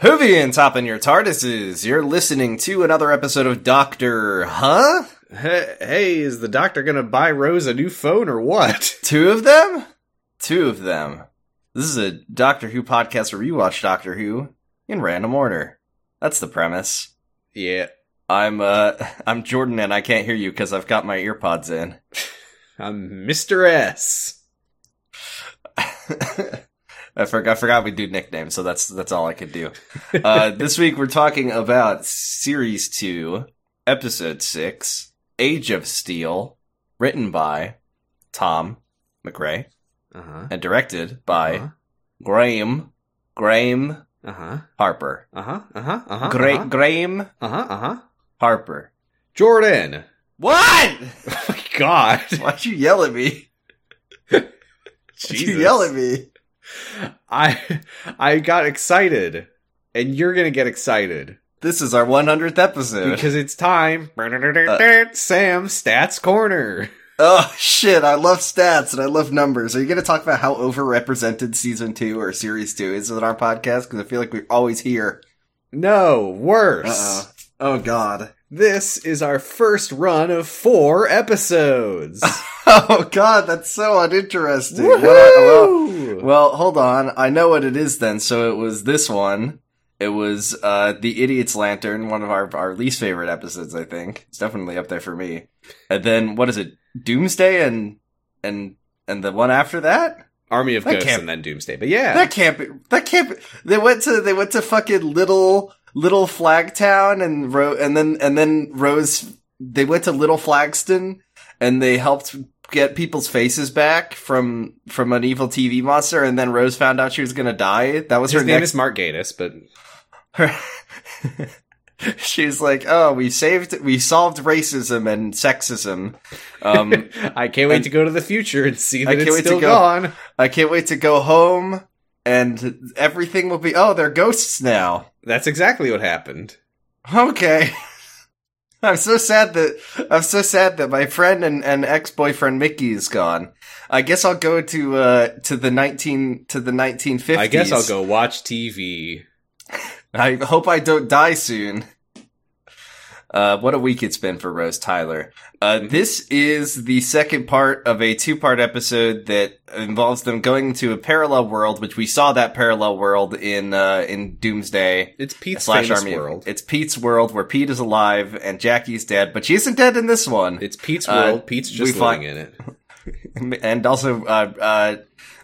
Hoovians, hop in your TARDISes. You're listening to another episode of Doctor Huh? Hey, hey, is the doctor gonna buy Rose a new phone or what? Two of them? Two of them. This is a Doctor Who podcast where you watch Doctor Who in random order. That's the premise. Yeah, I'm uh I'm Jordan and I can't hear you because I've got my earpods in. I'm Mr. S. I forgot I forgot we do nicknames, so that's that's all I could do. Uh this week we're talking about series two, episode six, Age of Steel, written by Tom MacRae Uh huh. and directed by Uh-huh. Graham Graham Uh huh. Harper. Uh huh. Uh huh. Uh huh. Gra- Graham Uh huh. Uh huh. Harper. Jordan. What? Oh my God. Why'd you yell at me? Why'd you yell at me? I I got excited, and you're gonna get excited This is our 100th episode. because it's time. Uh, Sam Stats Corner. oh shit, I love stats and I love numbers. Are you to talk about how overrepresented season 2 or series 2 is in our podcast cuz I feel like we're always here. No, worse. Uh-oh. Oh god. This is our first run of four episodes. Oh god, that's so uninteresting. What- well, well, hold on. I know what it is then. So it was this one. It was uh The Idiot's Lantern, one of our our least favorite episodes, I think. It's definitely up there for me. And then what is it? Doomsday and and and the one after that? Army of That Ghosts and then Doomsday. But yeah, That can't be. That can't be. They went to. They went to fucking little little Flagtown and Ro- and then and then Rose. They went to Little Flagston and they helped get people's faces back from from an evil TV monster. And then Rose found out she was gonna die. That was his her name next. is Mark Gatiss, but her- She's like, oh, we saved, we solved racism and sexism. Um, I can't wait to go to the future and see I that can't it's wait to still go- gone. I can't wait to go home, and everything will be. Oh, they're ghosts now. That's exactly what happened. Okay. I'm so sad that I'm so sad that my friend and, and ex boyfriend Mickey is gone. I guess I'll go to uh to the nineteen to the nineteen fifties. I guess I'll go watch TV. I hope I don't die soon. Uh, what a week it's been for Rose Tyler. Uh, this is the second part of a two-part episode that involves them going to a parallel world, which we saw that parallel world in uh, in Doomsday. It's Pete's slash Army. world. It's Pete's world where Pete is alive and Jackie's dead, but she isn't dead in this one. It's Pete's Uh, world. Pete's just living in it. and also, uh, uh,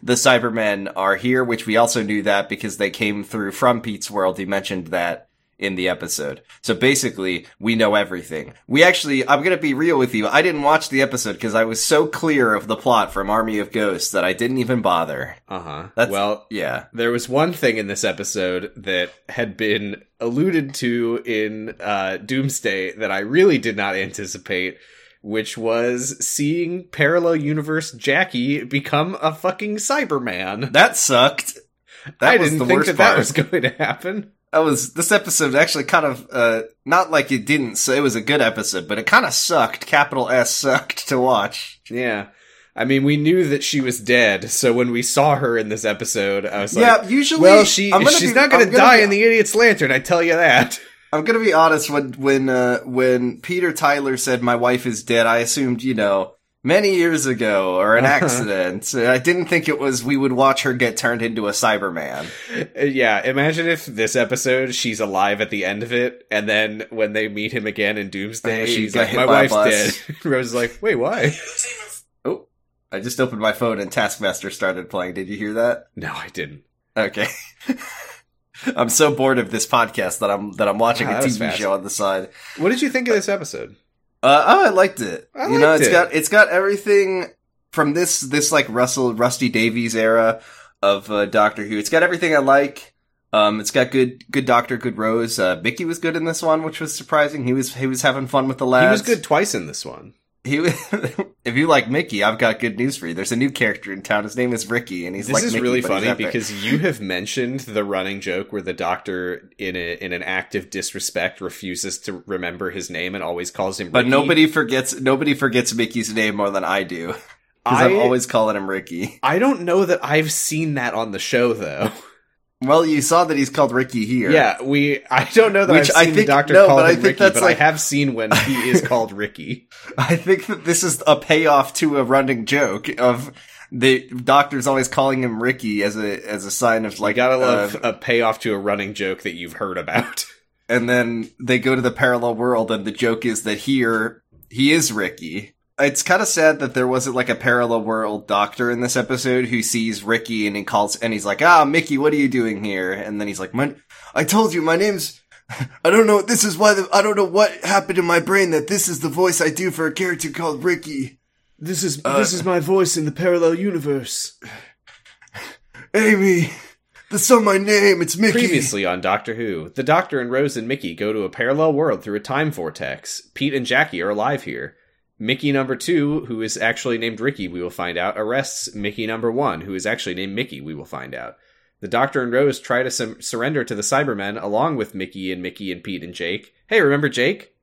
the Cybermen are here, which we also knew that because they came through from Pete's world. He mentioned that in the episode. So basically, we know everything. We actually, I'm gonna be real with you. I didn't watch the episode because I was so clear of the plot from Army of Ghosts that I didn't even bother. Uh huh. That's- Well, Yeah. there was one thing in this episode that had been alluded to in uh, Doomsday that I really did not anticipate, which was seeing parallel universe Jackie become a fucking Cyberman. That sucked. That I was didn't the think worst that that was going to happen. That was this episode actually kind of uh not like it didn't so it was a good episode, but it kind of sucked. Capital S sucked to watch. Yeah. I mean, we knew that she was dead, so when we saw her in this episode, I was like, yeah, usually well, she she's be- not going to die be- in the idiot's lantern, I tell you that. I'm gonna be honest. When when uh, when Peter Tyler said my wife is dead, I assumed you know many years ago or an accident. I didn't think it was we would watch her get turned into a Cyberman. Uh, yeah, imagine if this episode she's alive at the end of it, and then when they meet him again in Doomsday, Uh, she like, "My wife's dead." Rose is like, "Wait, why?" Oh, I just opened my phone and Taskmaster started playing. Did you hear that? No, I didn't. Okay. I'm so bored of this podcast that I'm that I'm watching Wow, a TV show on the side. What did you think of this episode? Uh, oh, I liked it. I you know, liked it's it. got it's got everything from this this like Russell Rusty Davies era of uh, Doctor Who. It's got everything I like. Um, it's got good good Doctor, good Rose. Uh, Mickey was good in this one, which was surprising. He was he was having fun with the lab. He was good twice in this one. He if you like Mickey, I've got good news for you. There's a new character in town. His name is Ricky, and he's This like is Mickey, really funny because you have mentioned the running joke where the doctor, in a in an act of disrespect, refuses to remember his name and always calls him. But Ricky. nobody forgets nobody forgets Mickey's name more than I do because I'm always calling him Ricky. I don't know that I've seen that on the show though. Well, you saw that he's called Ricky here. Yeah, we. I don't know that Which I've I seen think- the doctor no, call but I him think Ricky, that's but like- I have seen when he is called Ricky. I think that this is a payoff to a running joke of the doctor's always calling him Ricky as a as a sign of Like, like gotta love uh, a payoff to a running joke that you've heard about. and then they go to the parallel world and the joke is that here he is Ricky. It's kind of sad that there wasn't like a parallel world doctor in this episode who sees Ricky and he calls and he's like, "Ah, Mickey, what are you doing here?" And then he's like, "My, I told you, my name's." I don't know. This is why the, I don't know what happened in my brain that this is the voice I do for a character called Ricky. This is Uh, this is my voice in the parallel universe. Amy, that's not my name. It's Mickey. Previously on Doctor Who, the Doctor and Rose and Mickey go to a parallel world through a time vortex. Pete and Jackie are alive here. Mickey number two, who is actually named Ricky, we will find out, arrests Mickey number one, who is actually named Mickey, we will find out. The Doctor and Rose try to sur- surrender to the Cybermen along with Mickey and Mickey and Pete and Jake. Hey, remember Jake?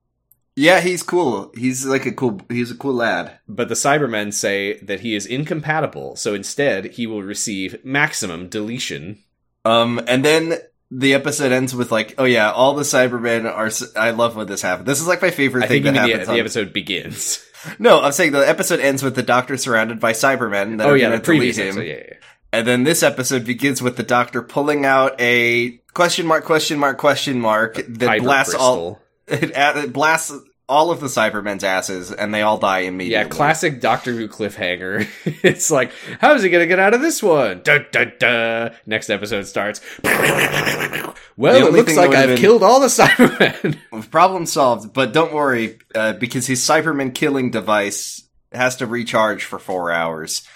Yeah, he's cool. He's like a cool. He's a cool lad. But the Cybermen say that he is incompatible, so instead he will receive maximum deletion. Um, and then the episode ends with like, oh yeah, all the Cybermen are. I love when this happened. This is like my favorite I thing think that mean the, happens. the episode begins. No, I'm saying the episode ends with the Doctor surrounded by Cybermen that oh are yeah, the previous him, episode. Yeah, yeah, and then this episode begins with the Doctor pulling out a question mark, question mark, question mark that Hyper blasts all. It, it blasts all of the Cybermen's asses, and they all die immediately. Yeah, classic Doctor Who cliffhanger. it's like, how's he gonna get out of this one? Dun, dun, dun. Next episode starts. Well, it looks like I've been- killed all the Cybermen. Problem solved, but don't worry, uh, because his Cyberman killing device has to recharge for four hours.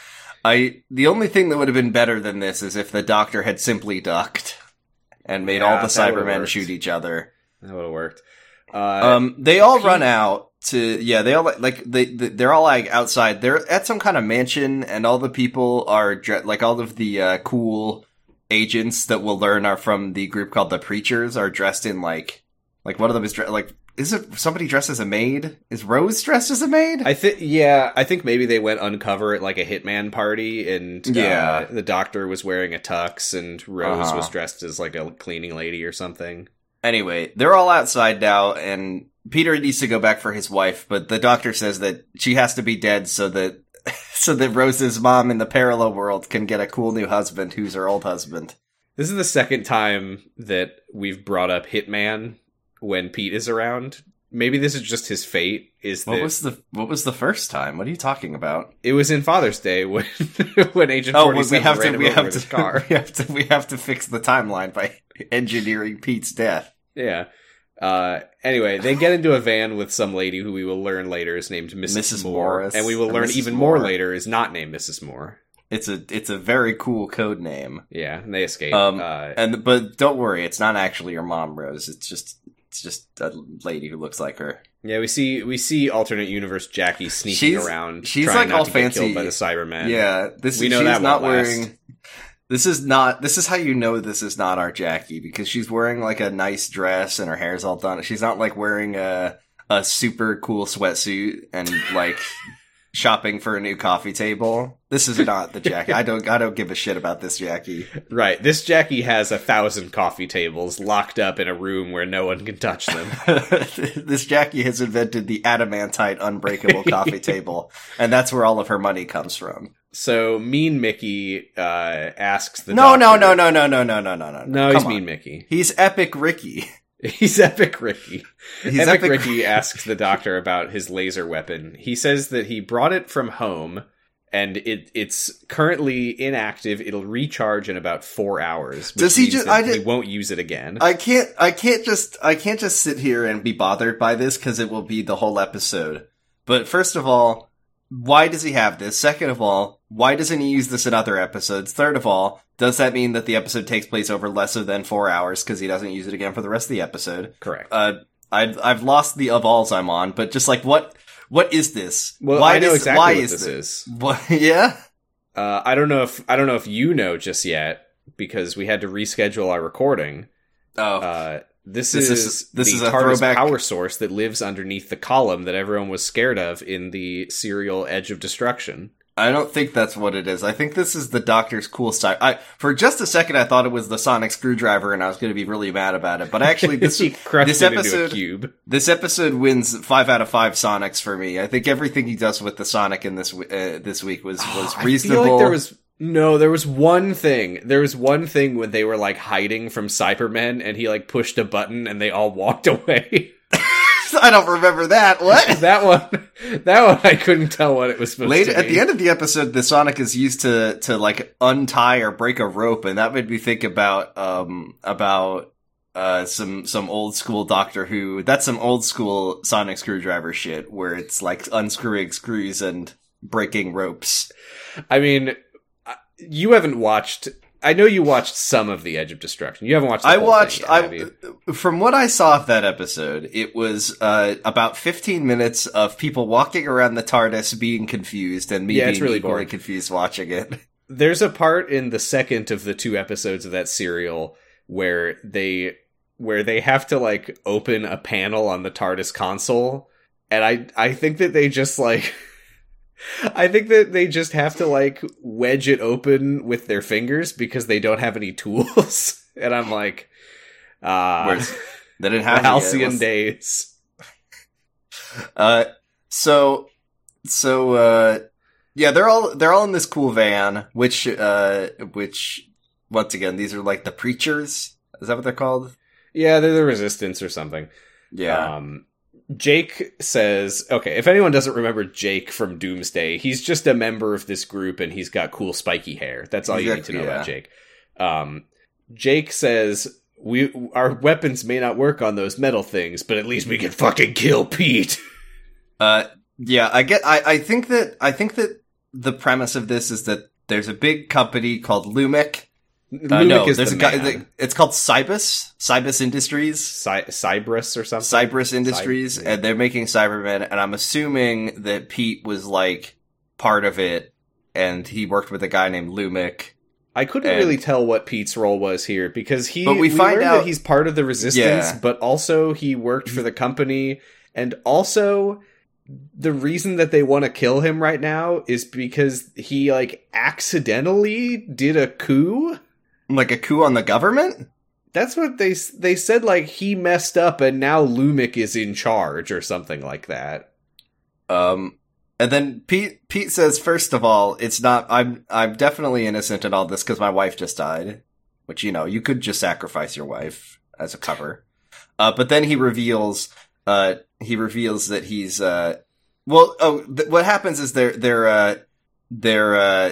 I the only thing that would have been better than this is if the Doctor had simply ducked and made Yeah, all the Cybermen shoot each other. that would have worked. Uh, Um, they all run out to yeah. They all like they they- they're all like outside. They're at some kind of mansion, and all the people are dre- like all of the uh, cool agents that we'll learn are from the group called the Preachers. Are dressed in like like one of them is dre- like is it somebody dressed as a maid? Is Rose dressed as a maid? I think, yeah, I think maybe they went uncover at like a hitman party, and Yeah. uh, the Doctor was wearing a tux, and Rose Uh-huh. was dressed as like a cleaning lady or something. Anyway, they're all outside now, and Peter needs to go back for his wife, but the doctor says that she has to be dead so that so that Rose's mom in the parallel world can get a cool new husband who's her old husband. This is the second time that we've brought up Hitman when Pete is around. Maybe this is just his fate. Is that What was the what was the first time? What are you talking about? it was in Father's Day when when Agent Oh, Forty well, we have ran to we have to car. we have to we have to fix the timeline by engineering Pete's death. Yeah. Uh, anyway, they get into a van with some lady who we will learn later is named Mrs. Mrs. Moore, Morris. and we will Uh, learn Mrs. even more later is not named Mrs. Moore. It's a it's a very cool code name. Yeah, and they escape. Um, uh, And but don't worry, it's not actually your mom, Rose. It's just it's just a lady who looks like her. yeah, we see we see alternate universe Jackie sneaking She's- around, she's trying like all to fancy. get killed by the Cybermen. Yeah, this We know she's that not won't last. This is not. This is how you know this is not our Jackie because she's wearing like a nice dress and her hair's all done. She's not like wearing a a super cool sweatsuit and like shopping for a new coffee table. This is not the Jackie. I don't. I don't give a shit about this Jackie. Right. This Jackie has a thousand coffee tables locked up in a room where no one can touch them. this Jackie has invented the adamantite unbreakable coffee table, and that's where all of her money comes from. So Mean Mickey uh, asks the No, no, doctor- no, no, no, no, no, no, no, no. no. He's on. Mean Mickey. He's epic Ricky. He's Epic Ricky. He's Epic, epic Ricky asks the doctor about his laser weapon. He says that he brought it from home and it it's currently inactive. It'll recharge in about four hours. Does he just- I he won't use it again. I can't I can't just I can't just sit here and be bothered by this because it will be the whole episode. But first of all, why does he have this? Second of all, why doesn't he use this in other episodes? Third of all, does that mean that the episode takes place over less than four hours because he doesn't use it again for the rest of the episode? Correct. Uh, I've I've lost the of alls I'm on, but just like what what is this? well, why I know does- exactly why what is this this? is. What? Yeah. Uh, I don't know if I don't know if you know just yet because we had to reschedule our recording. Oh, Uh, this, This is, is- this is a throwback- power source that lives underneath the column that everyone was scared of in the serial Edge of Destruction. I don't think that's what it is. I think this is the Doctor's cool style. I for just a second I thought it was the sonic screwdriver, and I was going to be really mad about it. But actually, this this it into a episode cube. this episode wins five out of five Sonics for me. I think everything he does with the Sonic in this uh, this week was was I reasonable. feel like there was no, there was one thing. There was one thing when they were like hiding from Cybermen, and he like pushed a button, and they all walked away. I don't remember that. What? that one, that one, I couldn't tell what it was supposed Later to at the end of the episode, the Sonic is used to to like untie or break a rope, and that made me think about um about uh some some old school Doctor Who. That's some old school Sonic screwdriver shit, where it's like unscrewing screws and breaking ropes. I mean, you haven't watched. I know you watched some of the Edge of Destruction. You haven't watched. The I whole watched. Yet, I from what I saw of that episode, it was uh, about fifteen minutes of people walking around the TARDIS being confused, and me Yeah, being it's really boring. confused watching it. There's a part in the second of the two episodes of that serial where they where they have to like open a panel on the TARDIS console and I I think that they just like I think that they just have to like wedge it open with their fingers because they don't have any tools. and I'm like uh Whereas they didn't have. Halcyon days. Uh, so, so, uh, yeah, they're all, they're all in this cool van, which, uh, which, once again, these are like the preachers. Is that what they're called? Yeah, they're the resistance or something. Yeah. Um, Jake says, okay, if anyone doesn't remember Jake from Doomsday, he's just a member of this group and he's got cool spiky hair. That's all you need to know Exactly, about. Jake. Um, Jake says, we our weapons may not work on those metal things, but at least we can fucking kill Pete. Uh, yeah, I get, I, I think that, I think that the premise of this is that there's a big company called Lumic. Uh, Lumic no, is there's the a guy, it's called Cybus, Cybus Industries. Cy- Cybrus or something. Cypress Industries, Cy- and they're making Cybermen, and I'm assuming that Pete was like part of it, and he worked with a guy named Lumic. I couldn't And- really tell what Pete's role was here because he. But we find out- that he's part of the resistance, Yeah. but also he worked for the company, and also the reason that they want to kill him right now is because he like accidentally did a coup. Like a coup on the government? That's what they they said. Like he messed up, and now Lumic is in charge, or something like that. Um, and then Pete Pete says, first of all, it's not. I'm I'm definitely innocent in all this because my wife just died, which you know you could just sacrifice your wife as a cover. Uh, but then he reveals, uh, he reveals that he's uh, well. Oh, th- what happens is they're they're uh, they're uh,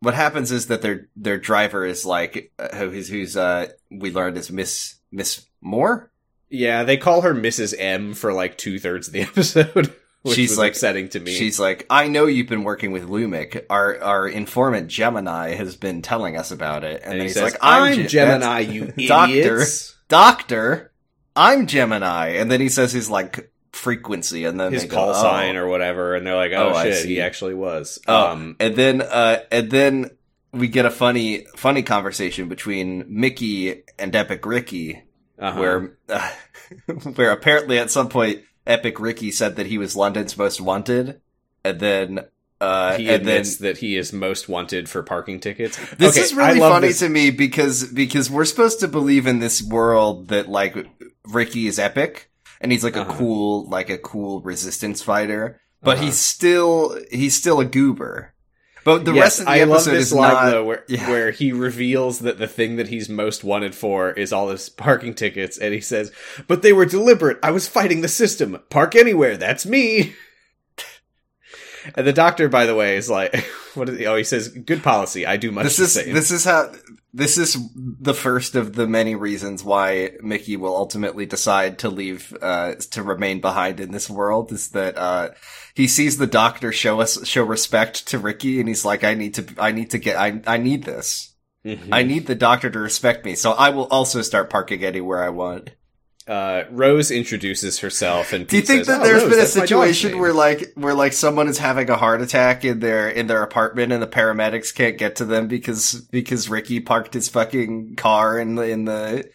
what happens is that their their driver is like uh, who's who's uh we learned is Miss Miss Moore. Yeah, they call her Mrs. M for like two thirds of the episode. Which She's was like- upsetting to me. She's like, I know you've been working with Lumic. Our our informant Gemini has been telling us about it, and, and then he's says, like, "I'm Ge- Gemini, you Doctor. idiots." Doctor, I'm Gemini, and then he says he's like frequency, and then his they go, call "Oh." sign or whatever, and they're like, "Oh, Oh, shit, he actually was." Oh, Um, and then uh, and then we get a funny funny conversation between Mickey and Epic Ricky, uh-huh. where uh, where apparently at some point Epic Ricky said that he was London's most wanted, and then. Uh, he and then admits that he is most wanted for parking tickets. This Okay, is really funny this. to me because because we're supposed to believe in this world that like Ricky is epic and he's like Uh-huh. a cool like a cool resistance fighter, but Uh-huh. he's still he's still a goober. But the Yes, rest of the I love episode this is line not. though, where yeah. where he reveals that the thing that he's most wanted for is all his parking tickets, and he says, "But they were deliberate. I was fighting the system. Park anywhere. That's me." and the doctor, by the way, is like, "What is he? Oh, he says, good policy. I do much This the is same." this is how this is the first of the many reasons why Mickey will ultimately decide to leave uh to remain behind in this world is that uh he sees the doctor show us show respect to Ricky and he's like I need to I need to get I I need this. Mhm. I need the doctor to respect me. So I will also start parking anywhere I want. Uh, Rose introduces herself, and Do you think says, that "Oh, there's Rose, been a that's my dog's situation where like where like someone is having a heart attack in their in their apartment and the paramedics can't get to them because because Ricky parked his fucking car in the in the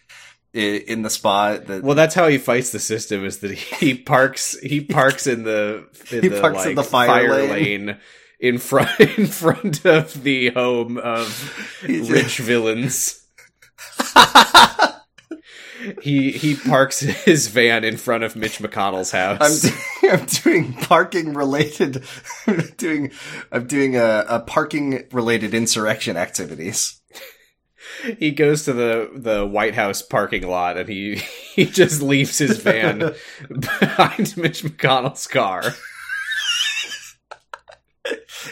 in the spot that Well, that's how he fights the system: is that he parks he parks in the in He the, parks in the fire lane. lane in front in front of the home of rich villains. He he parks his van in front of Mitch McConnell's I'm, house. do- I'm doing parking related. I'm doing. I'm doing a, a parking related insurrection activities. he goes to the the White House parking lot and he he just leaves his van behind Mitch McConnell's car.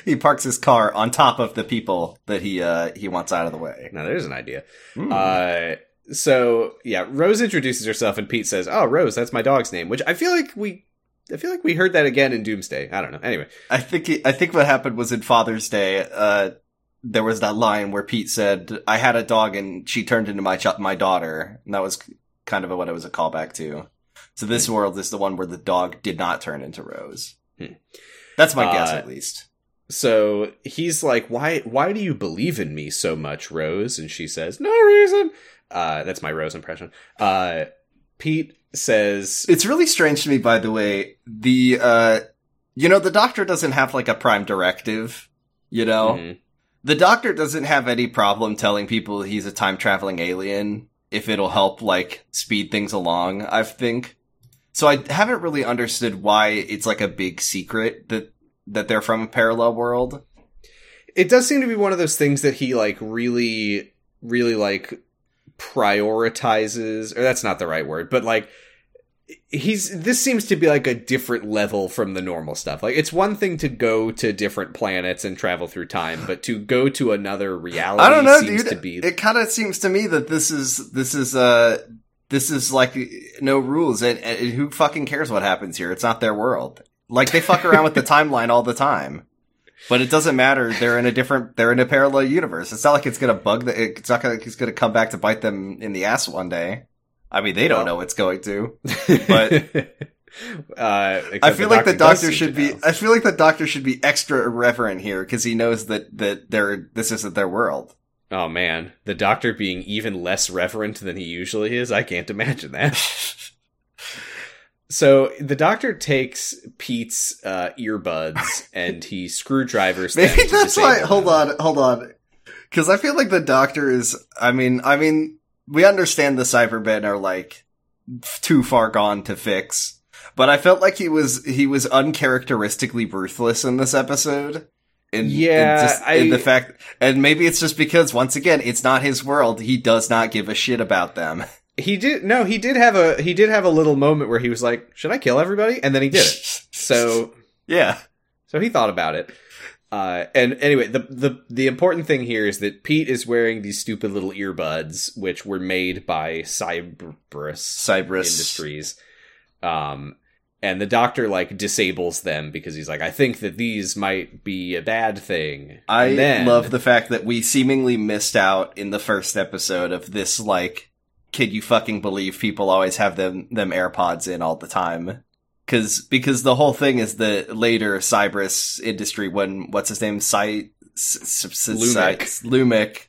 He parks his car on top of the people that he uh he wants out of the way. Now there's an idea. Hmm. Uh, so yeah, Rose introduces herself, and Pete says, "Oh, Rose, that's my dog's name." Which I feel like we, I feel like we heard that again in Doomsday. I don't know. Anyway, I think I think what happened was in Father's Day. Uh, there was that line where Pete said, "I had a dog and she turned into my ch- my daughter," and that was kind of what it was a callback to. So this world is the one where the dog did not turn into Rose. Hmm. That's my guess, Uh, at least. so he's like, "Why, why do you believe in me so much, Rose?" And she says, "No reason." Uh, that's my Rose impression. Uh, Pete says, It's really strange to me, by the way. The uh, you know, the Doctor doesn't have like a prime directive. You know, Mhm. the Doctor doesn't have any problem telling people he's a time traveling alien if it'll help like speed things along. I think. So I haven't really understood why it's like a big secret that that they're from a parallel world. it does seem to be one of those things that he like really really like prioritizes or that's not the right word but like he's this seems to be like a different level from the normal stuff like it's one thing to go to different planets and travel through time but to go to another reality I don't know, seems dude. to be It kind of seems to me that this is this is uh this is like no rules, and, and who fucking cares what happens here? It's not their world. Like they fuck around with the timeline all the time, but it doesn't matter. They're in a different. They're in a parallel universe. It's not like it's gonna bug. The, it's not gonna. It's gonna come back to bite them in the ass one day. I mean, they don't Well- know it's going to. but uh I feel like the doctor should be. I feel like the doctor should be extra irreverent here because he knows that that they're this isn't their world. oh man the doctor being even less reverent than he usually is i can't imagine that So the doctor takes Pete's uh, earbuds and he screwdrivers. Maybe that's why. disable Hold on, hold on. Because I feel like the doctor is. I mean, I mean, we understand the Cybermen are like too far gone to fix, but I felt like he was he was uncharacteristically ruthless in this episode. In, in Yeah, just, I- in the fact, and maybe it's just because once again, it's not his world. He does not give a shit about them. He did no, he did have a he did have a little moment where he was like, "Should I kill everybody?" And then he did it. So yeah, so he thought about it. Uh, and anyway, the the the important thing here is that Pete is wearing these stupid little earbuds, which were made by Cybrus Cyprus Industries. Um, and the doctor like disables them because he's like, I think that these might be a bad thing. I then- love the fact that we seemingly missed out in the first episode of this like can you fucking believe people always have them them AirPods in all the time? Cause because the whole thing is the later Cypress industry when what's his name? Cy S- S- Lumic. Lumic.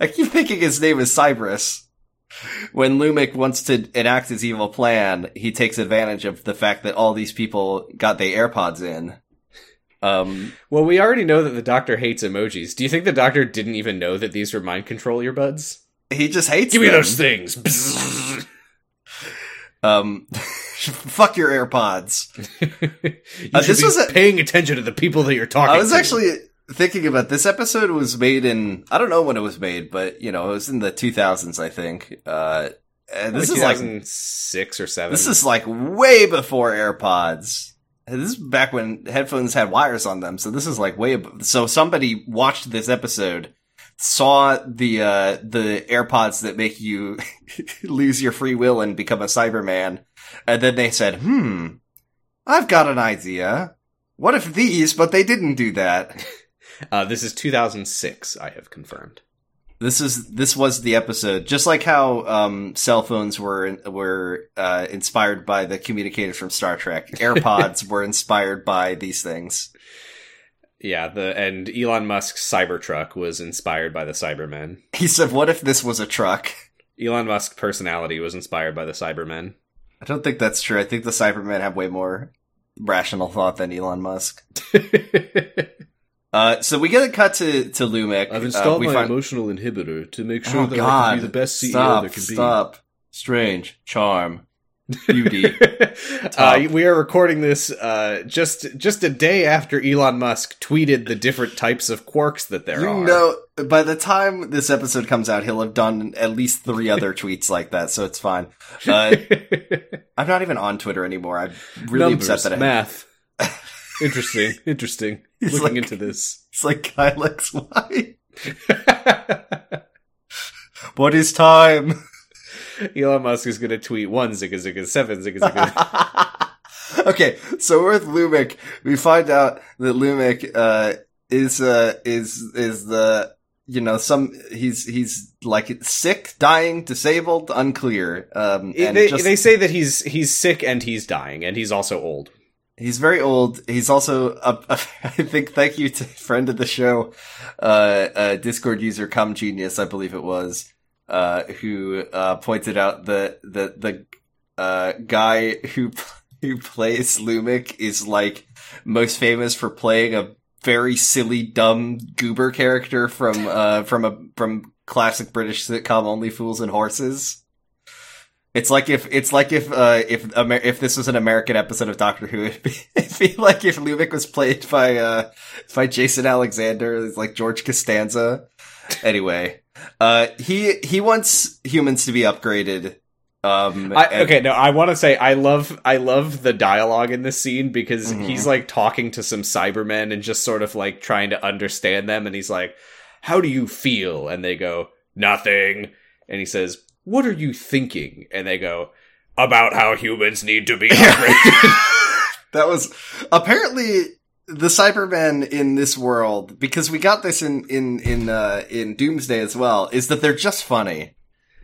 I keep thinking his name is Cypress. When Lumic wants to enact his evil plan, he takes advantage of the fact that all these people got their AirPods in. Um, Well, we already know that the doctor hates emojis. Do you think the doctor didn't even know that these were mind control earbuds? He just hates Give me them. those things. Um, fuck your AirPods. you Uh, this be was a- paying attention to the people that you're talking I was to. actually thinking about this episode was made in I don't know when it was made, but you know it was in the 2000s, I think. Uh, and this is like six or 7. this is like way before AirPods. This is back when headphones had wires on them, so this is like way. ab- So somebody watched this episode, saw the uh the AirPods that make you lose your free will and become a Cyberman, and then they said, "Hmm, I've got an idea. What if these?" But they didn't do that. uh, this is 2006, I have confirmed. This is this was the episode, just like how um, cell phones were were uh, inspired by the communicators from Star Trek. AirPods were inspired by these things. Yeah, the and Elon Musk's Cybertruck was inspired by the Cybermen. He said, "What if this was a truck?" Elon Musk's personality was inspired by the Cybermen. I don't think that's true. I think the Cybermen have way more rational thought than Elon Musk. Uh, so we get a cut to to Lumic. I've Uh, installed we my find- emotional inhibitor to make Oh, sure that I can be the best CEO stop, there can be. Stop. Strange. Charm. Beauty. uh, we are recording this uh, just just a day after Elon Musk tweeted the different types of quarks that there you are. know, by the time this episode comes out, he'll have done at least three other tweets like that, so it's fine. Uh, I'm not even on Twitter anymore. I'm really Numbers, upset that I, math. interesting, interesting. He's Looking like- into this. it's like Kyle XY. What is time? Elon Musk is going to tweet one zigga zigga seven zigga zigga. okay, so we're with Lumic. We find out that Lumic uh, is uh, is is the you know some he's he's like sick, dying, disabled, unclear. Um, and they, just, they say that he's he's sick and he's dying and he's also old. he's very old. He's also a, a, I think thank you to friend of the show, uh, uh, Discord user Come Genius, I believe it was, uh, who uh, pointed out that the the uh, guy who who plays Lumic is like most famous for playing a very silly, dumb goober character from uh from a from classic British sitcom Only Fools and Horses. It's like if it's like if uh if Amer- if this was an American episode of Doctor Who, it'd be, it'd be like if Lumic was played by uh by Jason Alexander, like George Costanza. Anyway, uh he he wants humans to be upgraded. Um, I, and- okay, no, I want to say I love I love the dialogue in this scene because Mhm. he's like talking to some Cybermen and just sort of like trying to understand them, and he's like, "How do you feel?" And they go, "Nothing." And he says, "What are you thinking?" And they go, "About how humans need to be upgraded." that was apparently the Cybermen in this world because we got this in in in uh, in Doomsday as well. Is that they're just funny.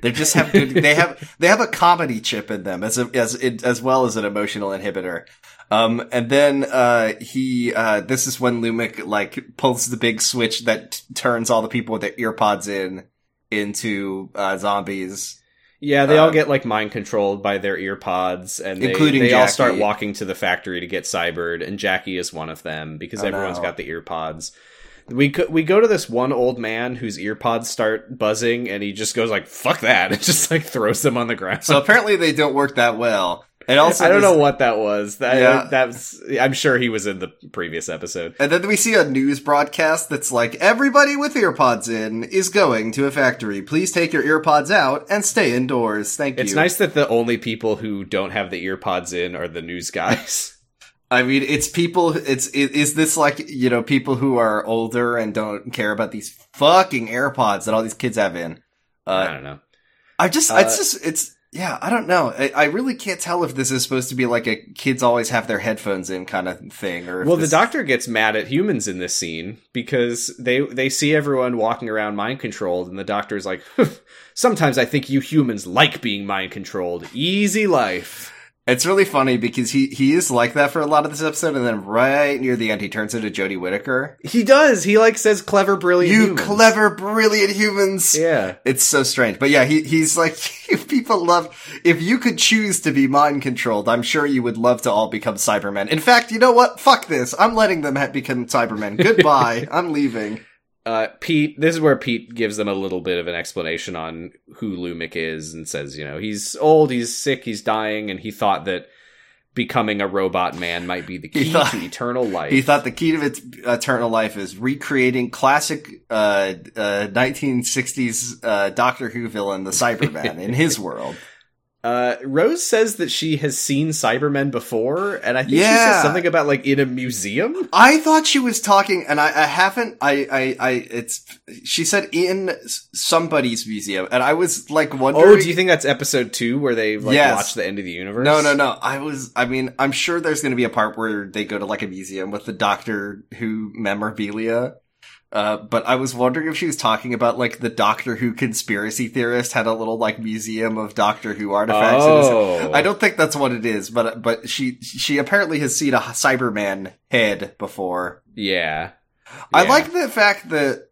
They just have good. they have they have a comedy chip in them as a, as as well as an emotional inhibitor. Um, and then uh, he uh, this is when Lumic like pulls the big switch that t- turns all the people with their earpods in into uh, zombies. Yeah, they all Uh, get like mind controlled by their ear pods, and they, Including they all start walking to the factory to get cybered, and Jackie is one of them because Oh, everyone's no. got the ear pods. We go, we go to this one old man whose ear pods start buzzing, and he just goes like "fuck that" and just like throws them on the ground. So apparently they don't work that well. And also, I don't know what that was. That, Yeah. that's I'm sure he was in the previous episode. And then we see a news broadcast that's like, everybody with earpods in is going to a factory. Please take your earpods out and stay indoors. Thank It's you. It's nice that the only people who don't have the earpods in are the news guys. I mean, it's people, it's, i- is this like, you know, people who are older and don't care about these fucking AirPods that all these kids have in? I Uh, don't know. I just, Uh, it's just, it's, yeah, I don't know. I, I really can't tell if this is supposed to be like a kids always have their headphones in kind of thing or Well, this- the doctor gets mad at humans in this scene because they they see everyone walking around mind controlled, and the doctor's like, "Sometimes I think you humans like being mind controlled. Easy life." It's really funny because he, he is like that for a lot of this episode, and then right near the end, he turns into Jodie Whittaker. He does. He like says clever, brilliant. You humans." clever, brilliant humans. Yeah. It's so strange. But yeah, he, he's like, if people love, if you could choose to be mind controlled, I'm sure you would love to all become Cybermen. In fact, you know what? Fuck this. I'm letting them ha- become Cybermen. Goodbye. I'm leaving. Uh, Pete, this is where Pete gives them a little bit of an explanation on who Lumic is and says, you know, he's old, he's sick, he's dying, and he thought that becoming a robot man might be the key thought- to eternal life. He thought the key to its eternal life is recreating classic, uh, uh, 1960s, uh, Doctor Who villain, the Cyberman, in his world. Uh, Rose says that she has seen Cybermen before, and I think she Yeah. says something about like in a museum. I thought she was talking, and I, I haven't. I, I, I. It's. She said in somebody's museum, and I was like wondering. Oh, do you think that's episode two where they like Yes. watch the end of the universe? No, no, no. I was. I mean, I'm sure there's going to be a part where they go to like a museum with the Doctor Who memorabilia. Uh, but I was wondering if she was talking about like the Doctor Who conspiracy theorist had a little like museum of Doctor Who artifacts. Oh, I don't think that's what it is, but but she she apparently has seen a Cyberman head before. Yeah, I like the fact that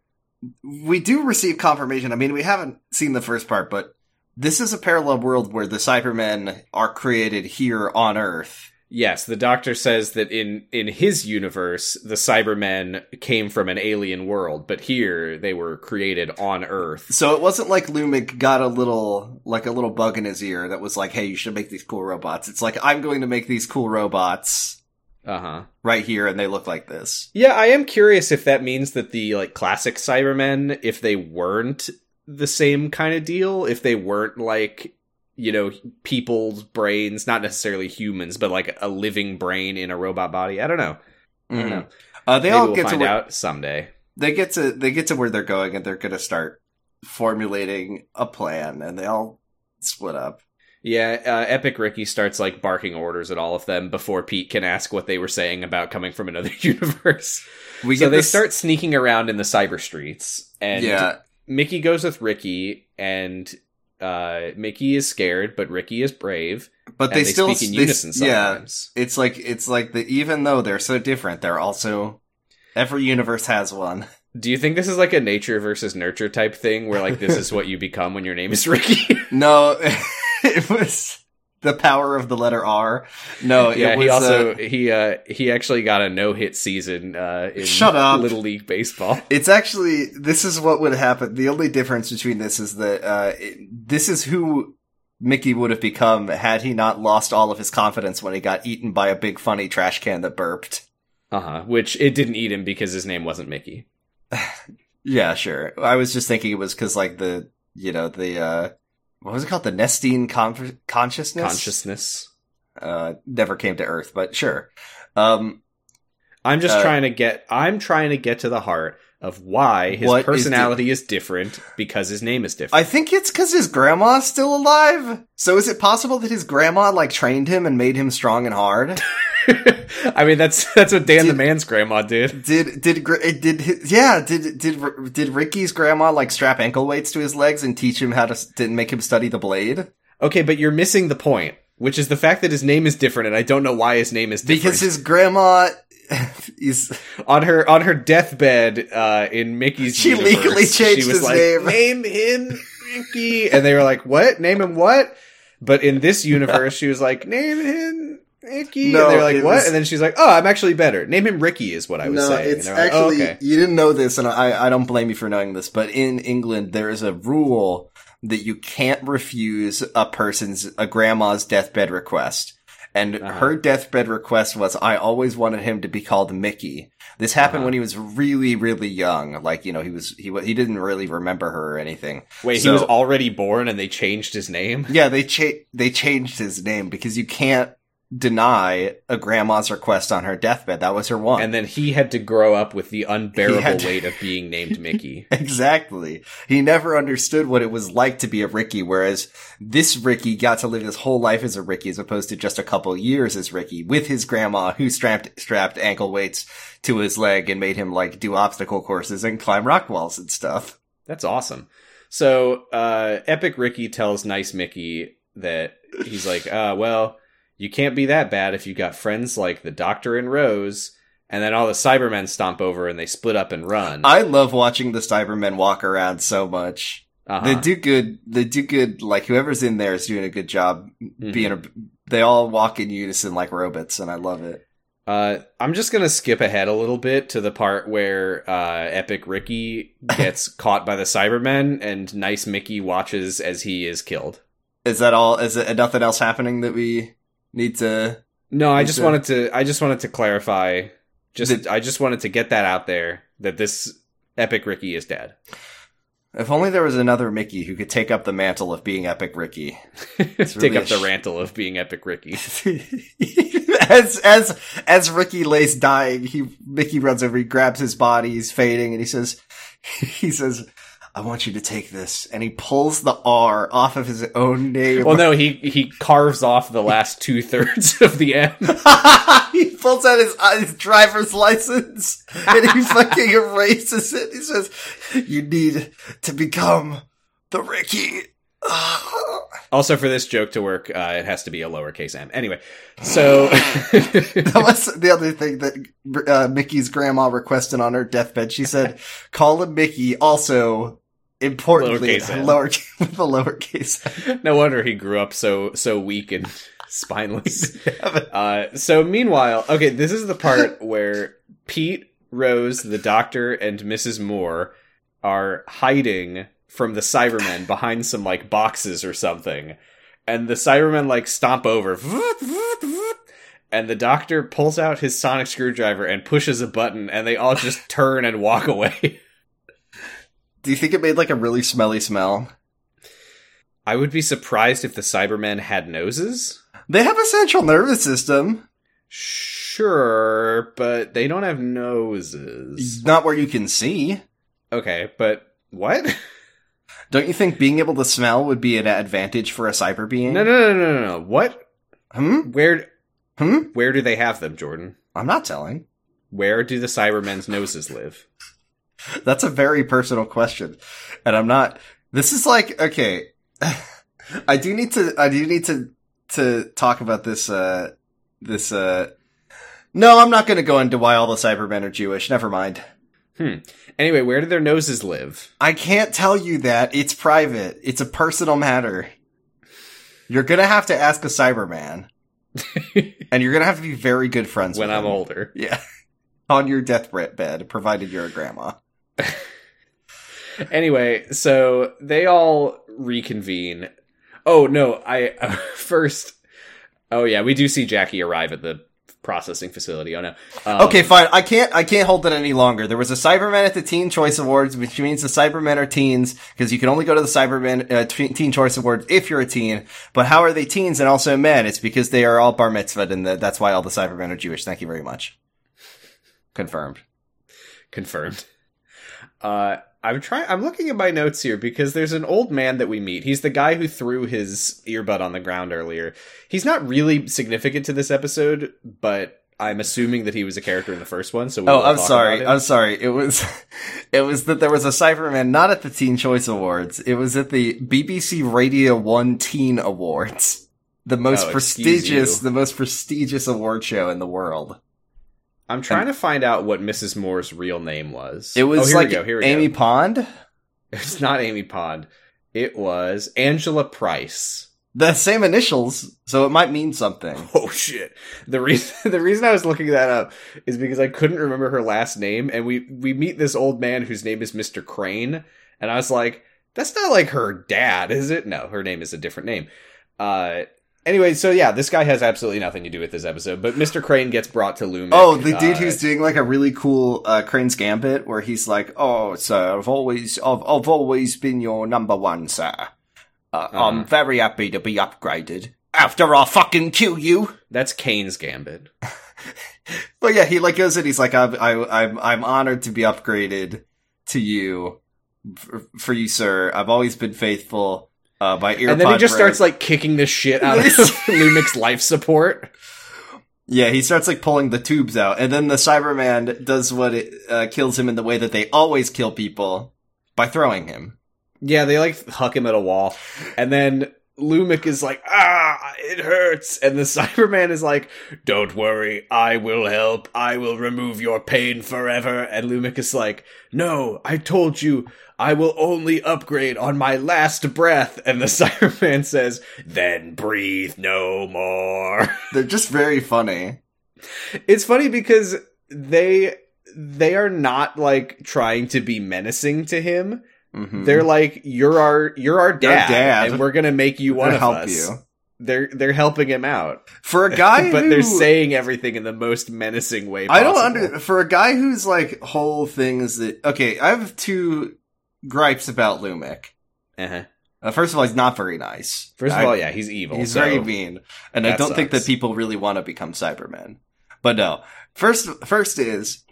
we do receive confirmation. I mean, we haven't seen the first part, but this is a parallel world where the Cybermen are created here on Earth. Yes, the doctor says that in in his universe, the Cybermen came from an alien world, but here they were created on Earth. So it wasn't like Lumic got a little, like a little bug in his ear that was like, hey, you should make these cool robots. It's like, I'm going to make these cool robots Uh huh. right here and they look like this. Yeah, I am curious if that means that the like classic Cybermen, if they weren't the same kind of deal, if they weren't like you know people's brains, not necessarily humans, but like a living brain in a robot body. I don't know. I don't Mhm. know. Uh, they Maybe all we'll get to find where, out someday. they get to they get to where they're going and they're going to start formulating a plan and they all split up. Yeah, uh, Epic Ricky starts like barking orders at all of them before Pete can ask what they were saying about coming from another universe. We so they this- start sneaking around in the cyber streets, and yeah, Mickey goes with Ricky, and uh, Mickey is scared, but Ricky is brave. but and they, still speak in they- unison Yeah, it's like it's like the even though they're so different, they're also every universe has one. Do you think this is like a nature versus nurture type thing, where like this is what you become when your name is Ricky? No, it was the power of the letter R. No, it yeah, was he also uh, he uh he actually got a no hit season uh in Shut up. Little League Baseball. It's actually this is what would happen. The only difference between this is that uh, it, this is who Mickey would have become had he not lost all of his confidence when he got eaten by a big funny trash can that burped. Uh huh. Which it didn't eat him because his name wasn't Mickey. Yeah, sure. I was just thinking it was because like the you know the uh, what was it called the Nestene con- consciousness Consciousness. uh, never came to Earth, but sure. Um, I'm just Uh, trying to get. I'm trying to get to the heart of why his personality is, different because his name is different. I think it's because his grandma's still alive. So is it possible that his grandma like trained him and made him strong and hard? I mean, that's that's what Dan the man's grandma did. Did did did his, yeah did did did Ricky's grandma like strap ankle weights to his legs and teach him how to didn't make him study the blade Okay, but you're missing the point, which is the fact that his name is different, and I don't know why his name is different. because his grandma is on her on her deathbed uh, in Mickey's She universe, legally changed she was his like, name. Name him Mickey, and they were like, "What? Name him what?" But in this universe, she was like, "Name him Mickey," No, and they're like, "What?" was- and then she's like, "Oh, I'm actually better. Name him Ricky," is what I was no saying. it's they like, "Oh, actually okay. you didn't know this and I I don't blame you for knowing this but in England there is a rule that you can't refuse a person's a grandma's deathbed request. And Uh-huh. her deathbed request was, I always wanted him to be called Mickey. This happened Uh-huh. when he was really, really young. Like, you know, he was, he, he didn't really remember her or anything. Wait, So- he was already born, and they changed his name. Yeah, they cha- they changed his name because you can't deny a grandma's request on her deathbed. That was her one. And then he had to grow up with the unbearable to- weight of being named Mickey. Exactly. He never understood what it was like to be a Ricky, whereas this Ricky got to live his whole life as a Ricky as opposed to just a couple years as Ricky with his grandma who strapped, strapped ankle weights to his leg and made him like do obstacle courses and climb rock walls and stuff. That's awesome. So, uh, Epic Ricky tells Nice Mickey that he's like, uh, well, you can't be that bad if you got friends like the Doctor and Rose. And then all the Cybermen stomp over and they split up and run. I love watching the Cybermen walk around so much. Uh-huh. They do good. They do good. Like whoever's in there is doing a good job Mhm. being a, they all walk in unison like robots and I love it. Uh, I'm just gonna skip ahead a little bit to the part where uh, Epic Ricky gets caught by the Cybermen, and Nice Mickey watches as he is killed. Is that all? Is it nothing else happening that we need to? No, I just there- wanted to. I just wanted to clarify. Just Did- I just wanted to get that out there that this Epic Ricky is dead. If only there was another Mickey who could take up the mantle of being Epic Ricky. Take really up a the sh- rantle of being Epic Ricky. as as as Ricky lays dying, he Mickey runs over, he grabs his body, he's fading, and he says, he says, "I want you to take this," and he pulls the R off of his own name. Well, no, he he carves off the last two thirds of the M. he pulls out his, uh, his driver's license and he fucking erases it. He says, "You need to become the Ricky." Also, for this joke to work, uh, it has to be a lowercase m. Anyway, so that was the other thing that uh, Mickey's grandma requested on her deathbed. She said, "Call him Mickey." Also, Importantly, Lowercase lower with a lowercase. no wonder he grew up so so weak and spineless. Uh, so meanwhile, okay, this is the part where Pete, Rose, the doctor, and Mrs. Moore are hiding from the Cybermen behind some like boxes or something, and the Cybermen like stomp over, and the doctor pulls out his sonic screwdriver and pushes a button, and they all just turn and walk away. Do you think it made like a really smelly smell? I would be surprised if the Cybermen had noses. They have a central nervous system. Sure, but they don't have noses. Not where you can see. Okay, but what? Don't you think being able to smell would be an advantage for a cyber being? No, no, no, no, no, no. What? Hmm? Where? Hmm? Where do they have them, Jordan? I'm not telling. Where do the Cybermen's noses live? That's a very personal question. And I'm not this is like okay. I do need to I do need to to talk about this uh this uh No, I'm not going to go into why all the Cybermen are Jewish. Never mind. Hmm. Anyway, where do their noses live? I can't tell you that. It's private. It's a personal matter. You're going to have to ask a Cyberman. and you're going to have to be very good friends when I'm him. older. Yeah. On your deathbed, provided you're a grandma. Anyway, so they all reconvene. Oh no, I uh, first. Oh yeah, we do see Jackie arrive at the processing facility. Oh no. Um, Okay, fine. I can't. I can't hold it any longer. There was a Cyberman at the Teen Choice Awards, which means the Cybermen are teens because you can only go to the Cyberman uh, Teen Choice Awards if you're a teen. But how are they teens and also men? It's because they are all bar mitzvahed, and the, that's why all the Cybermen are Jewish. Thank you very much. Confirmed. confirmed. Uh, I'm trying. I'm looking at my notes here because there's an old man that we meet. He's the guy who threw his earbud on the ground earlier. He's not really significant to this episode, but I'm assuming that he was a character in the first one. So Oh, I'm sorry. I'm sorry. It was, it was that there was a Cyberman not at the Teen Choice Awards. It was at the BBC Radio One Teen Awards, the most Oh, prestigious, the most prestigious award show in the world. I'm trying to find out what Mrs. Moore's real name was. It was oh, here like we go. Here we Amy go. Pond. It's not Amy Pond. It was Angela Price. The same initials, so it might mean something. Oh shit! The reason the reason I was looking that up is because I couldn't remember her last name, and we we meet this old man whose name is Mr. Crane, and I was like, "That's not like her dad, is it?" No, her name is a different name. Uh, anyway, so yeah, this guy has absolutely nothing to do with this episode, but Mr. Crane gets brought to Lumic. Oh, the dude uh, who's doing like a really cool uh, Crane's Gambit, where he's like, "Oh, sir, I've always, I've, I've always been your number one, sir. Uh, I'm Uh-huh. very happy to be upgraded after I fucking kill you." that's Kane's Gambit. But yeah, he like goes in. He's like, "I'm, I, I'm, I'm honored to be upgraded to you, for, for you, sir. I've always been faithful." Uh, by earpod and then he just break." starts like kicking the shit out of Lumic's life support. Yeah, he starts like pulling the tubes out, and then the Cyberman does what it uh, kills him in the way that they always kill people by throwing him. Yeah, they like huck him at a wall, and then Lumic is like, "Ah, it hurts," and the Cyberman is like, "Don't worry, I will help. I will remove your pain forever." And Lumic is like, "No, I told you, I will only upgrade on my last breath." And the Cyberman says, "Then breathe no more." They're just very funny. it's funny because they they are not like trying to be menacing to him. Mhm. They're like, "You're our, you're our dad, dad. and we're gonna make you one of help us." you. They're they're helping him out, for a guy, but who, they're saying everything in the most menacing way. I don't under for a guy whose like whole thing is that okay. I have two gripes about Lumic. Uh-huh. Uh, first of all, he's not very nice. First of I- all, yeah, he's evil. He's so- very mean, and I don't think that people really want to become Cybermen. But no, first, first is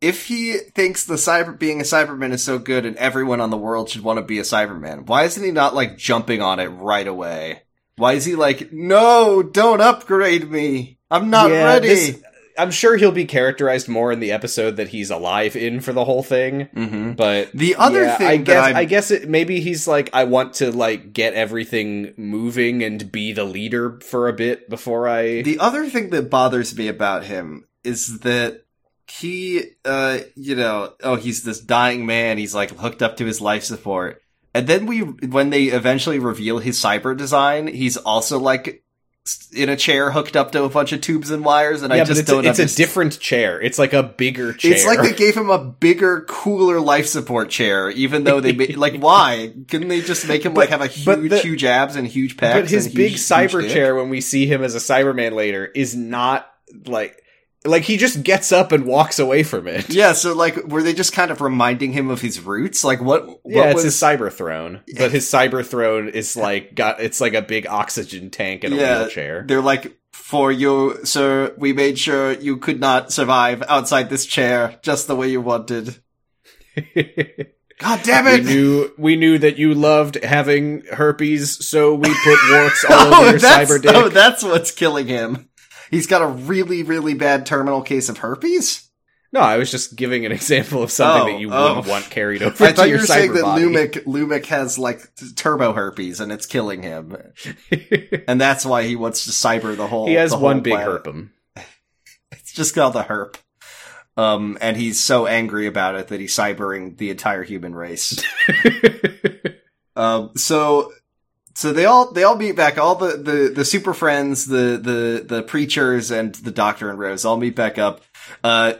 if he thinks the cyber being a Cyberman is so good, and everyone on the world should want to be a Cyberman, why isn't he not like jumping on it right away? Why is he like, no, don't upgrade me, I'm not Yeah, ready? this- I'm sure he'll be characterized more in the episode that he's alive in for the whole thing. hmm But The other yeah, thing I guess I'm- I guess it maybe he's like I want to like get everything moving and be the leader for a bit before I The other thing that bothers me about him is that he, uh, you know, oh, he's this dying man. He's like hooked up to his life support. And then we, when they eventually reveal his cyber design, he's also like in a chair hooked up to a bunch of tubes and wires. And I just it's, don't a, it's a different chair. It's like a bigger chair. It's like they gave him a bigger, cooler life support chair, even though they made, like, why? Couldn't they just make him, like, have a huge, the- huge abs and huge pecs? but his big huge- cyber huge chair when we see him as a Cyberman later is not like like he just gets up and walks away from it. Yeah, so, like, were they just kind of reminding him of his roots? Like, what, what Yeah, it's was, his cyber throne, but his cyber throne is like got it's like a big oxygen tank and a Yeah. wheelchair. they're like, for you, sir, we made sure you could not survive outside this chair just the way you wanted. God damn it! we knew we knew that you loved having herpes, so we put warts all over oh, your that's, cyber dick. oh, that's what's killing him. He's got a really, really bad terminal case of herpes? no, I was just giving an example of something Oh, that you oh. wouldn't want carried over I thought you your were saying that body. Lumic, Lumic has, like, turbo herpes and it's killing him. And that's why he wants to cyber the whole he has one big planet. herpum. It's just called the herp. Um, and he's so angry about it that he's cybering the entire human race. um, so, so they all, they all meet back, all the, the, the super friends, the, the, the preachers and the doctor and Rose all meet back up. Uh,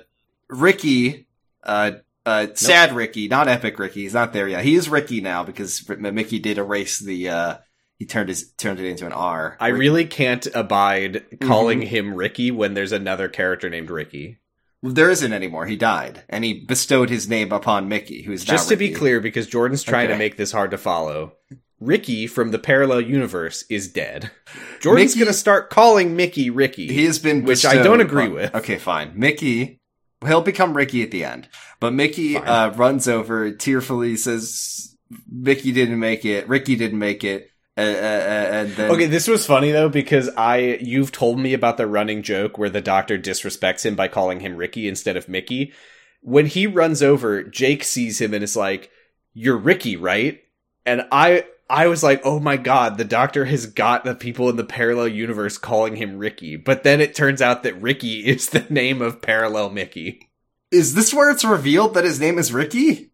Ricky, uh, uh, sad Ricky, not epic Ricky. He's not there yet. He is Ricky now because Mickey did erase the, uh, he turned his, turned it into an R. I Rick- really can't abide calling Mm-hmm. him Ricky when there's another character named Ricky. there isn't anymore. He died and he bestowed his name upon Mickey, who's Just to be clear, because Jordan's trying to make this hard to follow, Ricky from the parallel universe is dead. Jordan's Mickey- going to start calling Mickey Ricky. He has been, Which I don't agree upon- with. Okay, fine. Mickey, he'll become Ricky at the end, but Mickey uh, runs over, tearfully says, "Mickey didn't make it. Ricky didn't make it." Uh, uh, uh, and then Okay, this was funny though because I you've told me about the running joke where the doctor disrespects him by calling him Ricky instead of Mickey. When he runs over, Jake sees him and is like, "You're Ricky, right?" And I I was like, "Oh my god, the doctor has got the people in the parallel universe calling him Ricky." But then it turns out that Ricky is the name of parallel Mickey. is this where it's revealed that his name is Ricky?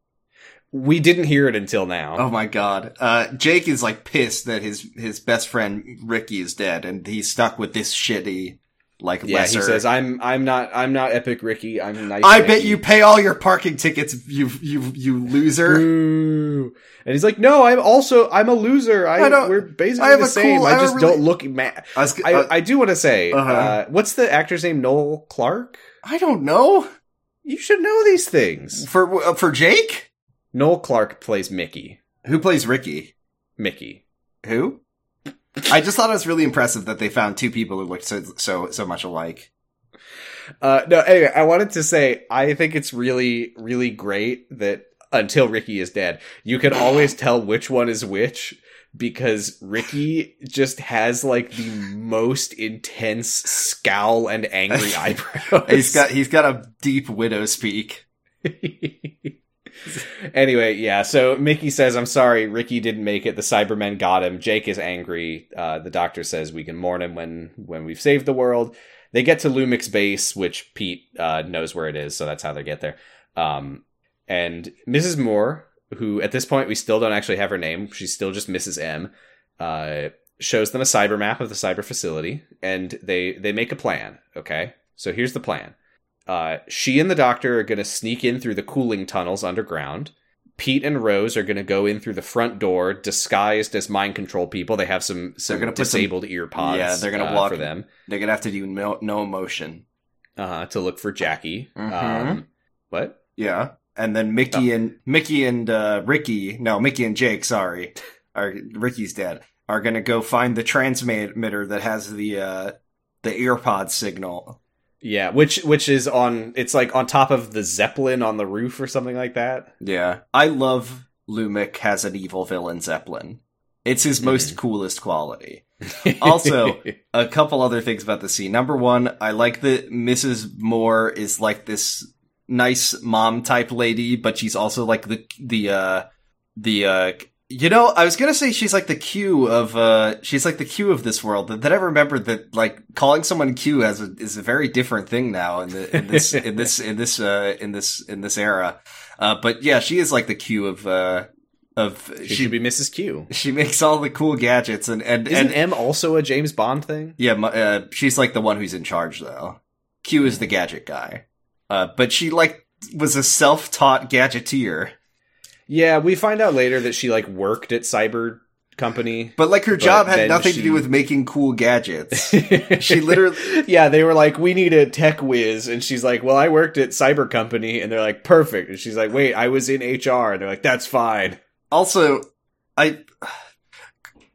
We didn't hear it until now. Oh my god. Uh, Jake is like pissed that his his best friend Ricky is dead, and he's stuck with this shitty like yeah, lesser. he says, "I'm I'm not I'm not epic Ricky. I'm nice." I bet you pay all your parking tickets, you you you loser. Boo. And he's like, "No, I'm also I'm a loser. I, I don't- we're basically the same. cool- I I just really- don't look mad." I, was, I, uh, I do want to say, Uh-huh. uh, what's the actor's name? Noel Clarke. I don't know You should know these things. for uh, for Jake. Noel Clarke plays Mickey. Who plays Ricky? Mickey. Who? I just thought it was really impressive that they found two people who looked so so so much alike. Uh, no, anyway, I wanted to say I think it's really, really great that until Ricky is dead, you can always tell which one is which because Ricky just has like the most intense scowl and angry eyebrows. He's got he's got a deep widow speak. anyway, yeah. So Mickey says, "I'm sorry, Ricky didn't make it. The Cybermen got him." Jake is angry. Uh, the doctor says we can mourn him when when we've saved the world. They get to Lumic's base, which Pete uh, knows where it is, so that's how they get there. Um, and Mrs. Moore, who at this point we still don't actually have her name, she's still just Mrs. M. Uh, shows them a cyber map of the cyber facility, and they they make a plan. Okay, so here's the plan. Uh, she and the doctor are going to sneak in through the cooling tunnels underground. Pete and Rose are going to go in through the front door, disguised as mind control people. They have some some gonna put some- disabled ear pods. Yeah, they're gonna uh, walk- for them They're gonna have to do no, no emotion. uh, to look for Jackie. Mhm. Um, what? Yeah, and then Mickey and Mickey and uh, Ricky, no, Mickey and Jake, sorry, are Ricky's dad are gonna go find the transmitter that has the uh, the earpod signal. Yeah, which which is on. It's like on top of the zeppelin on the roof or something like that. Yeah, I love Lumic has an evil villain Zeppelin. It's his most coolest quality. Also- a couple other things about the scene. Number one, I like that Mrs. Moore is like this nice mom type lady, but she's also like the the uh the uh You know, I was gonna say she's like the Q of uh she's like the Q of this world. Then I remembered that like calling someone Q as a, is a very different thing now in, the, in this in this in this uh in this in this era. Uh, but yeah, she is like the Q of uh of She, should be Mrs. Q. she makes all the cool gadgets and and Isn't and M also a James Bond thing? yeah, uh, she's like the one who's in charge though. Q is the gadget guy. Uh, but she like was a self-taught gadgeteer. Yeah, we find out later that she like worked at Cyber Company. But like her job had nothing she- to do with making cool gadgets. she literally yeah, they were like, "We need a tech whiz," and she's like, "Well, I worked at Cyber Company," and they're like, "Perfect," and she's like, "Wait, I was in HR," and they're like, "That's fine." also I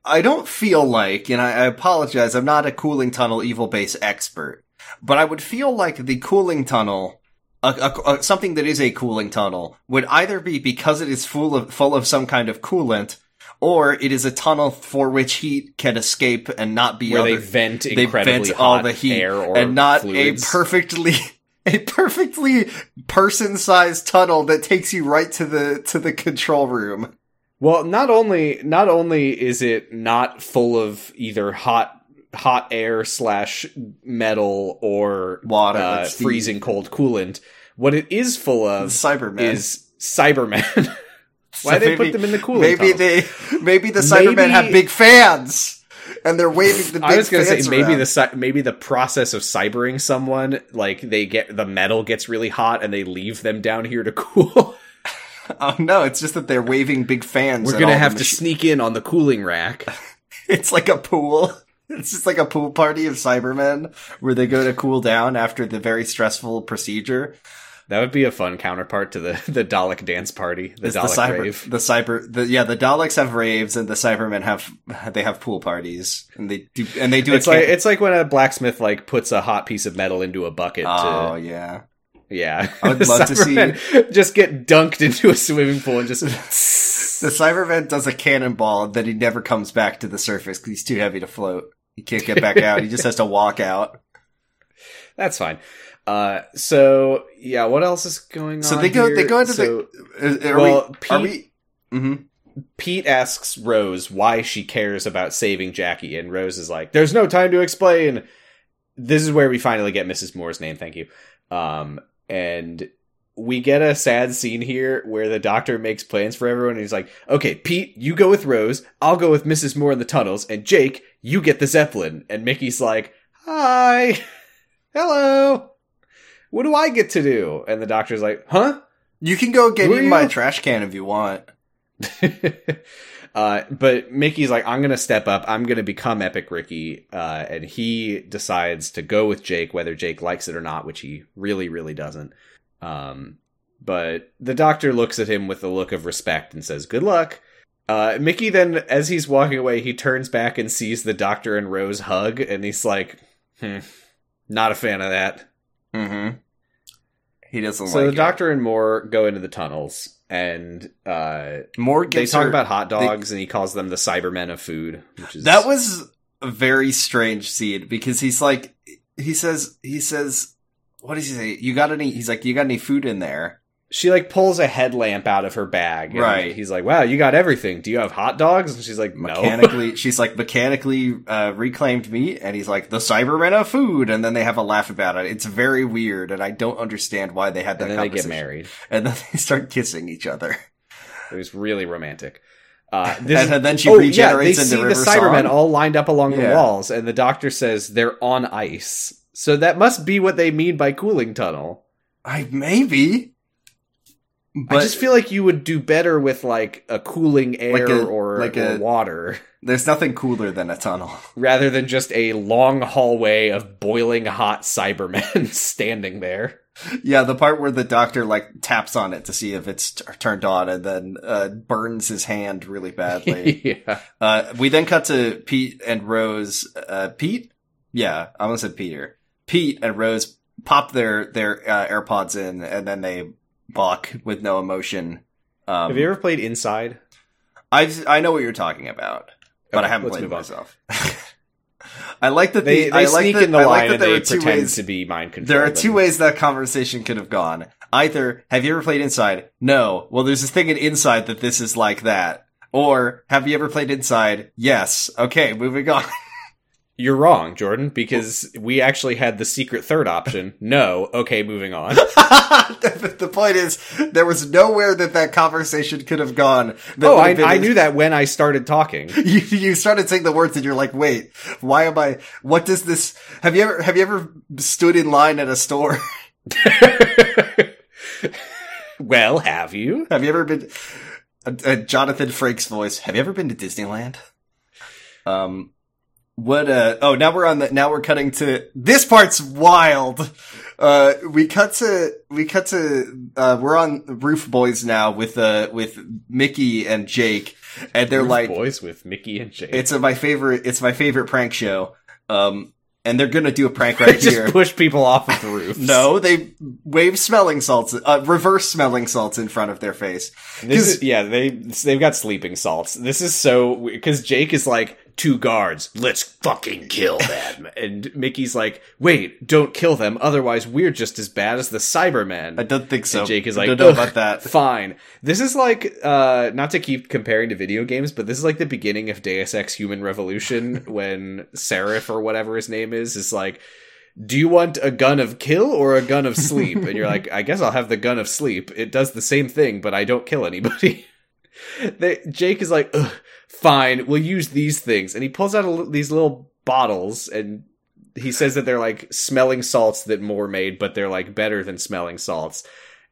I don't feel like, and I, I apologize, I'm not a cooling tunnel evil base expert, but I would feel like the cooling tunnel, a, a, something that is a cooling tunnel, would either be because it is full of full of some kind of coolant, or it is a tunnel for which heat can escape and not be Where other, they vent they incredibly vent all the heat and not fluids. a perfectly a perfectly person-sized tunnel that takes you right to the to the control room. Well, not only not only is it not full of either hot hot air slash metal or Water, uh, freezing cold coolant, what it is full of Cybermen. is Cybermen. Why So they maybe- put them in the cooling Maybe tunnels? they maybe the Cybermen Maybe- have big fans and they're waving the big fans. I was gonna say maybe around. the maybe the process of cybering someone, like they get the metal gets really hot and they leave them down here to cool. Oh no, it's just that they're waving big fans. We're all the have to sneak in on the cooling rack. It's like a pool. It's just like a pool party of Cybermen where they go to cool down after the very stressful procedure. That would be a fun counterpart to the the Dalek dance party, the It's Dalek the cyber, rave. the cyber, the yeah, the Daleks have raves and the Cybermen have they have pool parties and they do and they do It's like camp- it's like when a blacksmith like puts a hot piece of metal into a bucket. oh to, yeah, yeah, I would love to see- just get dunked into a swimming pool and just. the Cyberman does a cannonball then he never comes back to the surface because he's too heavy to float. He can't get back out. He just has to walk out. That's fine. Uh, so yeah, what else is going on? So they go- here? they go into So the- Are Well, we? Are Pete- we? hmm Pete asks Rose why she cares about saving Jackie, and Rose is like, "There's no time to explain." This is where we finally get Mrs. Moore's name. Thank you. Um, and we get a sad scene here where the doctor makes plans for everyone. And he's like, "Okay, Pete, you go with Rose. I'll go with Mrs. Moore in the tunnels, and Jake, you get the Zeppelin." And Mickey's like, "Hi, hello. What do I get to do?" And the doctor's like, "Huh." You can go get Who are in my trash can if you want. uh, but Mickey's like, I'm gonna step up. I'm gonna become Epic Ricky, uh, and he decides to go with Jake, whether Jake likes it or not, which he really, really doesn't. Um, but the doctor looks at him with a look of respect and says, "Good luck." Uh, Mickey then, as he's walking away, he turns back and sees the doctor and Rose hug, and he's like, hmm, "Not a fan of that." Mm-hmm. He doesn't like. So like the it. doctor and Moore go into the tunnels, and uh, More they talk her- about hot dogs and he calls them the cybermen of food which is That was a very strange scene because he's like, he says, he says, what does he say? You got any? He's like, you got any food in there? She like pulls a headlamp out of her bag and Right. he's like wow you got everything do you have hot dogs and she's like no Mechanically, she's like mechanically uh, reclaimed meat, and he's like the Cybermen of food, and then they have a laugh about it. It's very weird, and I don't understand why they had that. and then they get married and then they start kissing each other. it was really romantic uh, this And is- then she oh, regenerates yeah, they into see the cybermen Song. all lined up along the walls and the doctor says they're on ice so that must be what they mean by cooling tunnel I maybe, but i just feel like you would do better with like a cooling air Like a- or, like or a- water there's nothing cooler than a tunnel. rather than just a long hallway of boiling hot Cybermen standing there. Yeah, the part where the doctor like taps on it to see if it's t- turned on, and then uh, burns his hand really badly. yeah. uh, we then cut to Pete and Rose. Uh, Pete, yeah, I almost said Peter. Pete and Rose pop their their uh, AirPods in, and then they balk with no emotion. Um, Have you ever played Inside? I I know what you're talking about, but Okay, I haven't played it myself. I like that They, the, they I like sneak that, in the I like line that and they pretend ways. to be mind controlled. There are two ways that conversation could have gone. Either, have you ever played Inside? No. Well, there's this thing in Inside that this is like that. Or have you ever played Inside? Yes. Okay, moving on. You're wrong, Jordan, because we actually had the secret third option. No. Okay, moving on. the, point is, there was nowhere that that conversation could have gone. Oh, I, I knew that when I started talking. You, you started saying the words and you're like, wait, why am I, what does this, have you ever, have you ever stood in line at a store? well, have you? have you ever been, uh, uh, Jonathan Frakes voice, have you ever been to Disneyland? Um, what, uh, oh, now we're on the, now we're cutting to, this part's wild. Uh, we cut to, we cut to, uh, we're on Roof Boys now with, uh, with Mickey and Jake, and they're Roof like, boys with Mickey and Jake. it's a, my favorite, it's my favorite prank show. Um, and they're gonna do a prank right just here. push people off of the roof. No, they wave smelling salts, uh, reverse smelling salts in front of their face. This is, yeah, they they've got sleeping salts. This is so because Jake is like two guards. Let's fucking kill them, and Mickey's like, wait, don't kill them. Otherwise, we're just as bad as the Cybermen. I don't think so. And Jake is I like, don't know about that. Fine. This is like, uh, not to keep comparing to video games, but this is like the beginning of Deus Ex Human Revolution when Seraph or whatever his name is is like, do you want a gun of kill or a gun of sleep? And you're like, I guess I'll have the gun of sleep. It does the same thing, but I don't kill anybody. They, Jake is like, Ugh, fine, we'll use these things. And he pulls out a, these little bottles and he says that they're like smelling salts that Moore made, but they're like better than smelling salts.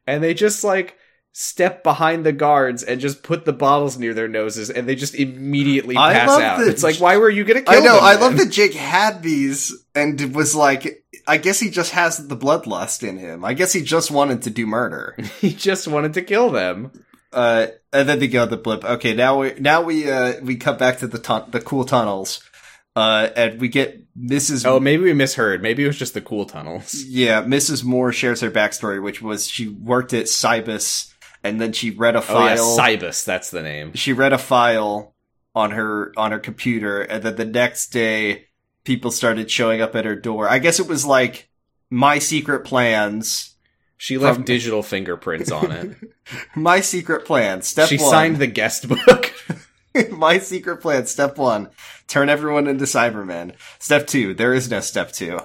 And they just like step behind the guards and just put the bottles near their noses and they just immediately I pass love out. that- It's like, why were you gonna kill I know. them I then? love that Jake had these and was like, I guess he just has the bloodlust in him. I guess he just wanted to do murder. he just wanted to kill them. Uh, and then they go the blip. Okay, now we now we uh we cut back to the tun- the cool tunnels. Uh, and we get Mrs. Oh, maybe we misheard. Maybe it was just the cool tunnels. Yeah, Mrs. Moore shares her backstory, which was she worked at Cybus, and then she read a Oh yeah, file. Cybus, that's the name. she read a file on her on her computer, and then the next day, people started showing up at her door. I guess it was like my secret plans. She left From- digital fingerprints on it. My secret plan. Step she one. She signed the guest book. my secret plan. Step one: turn everyone into Cybermen. Step two: there is no step two.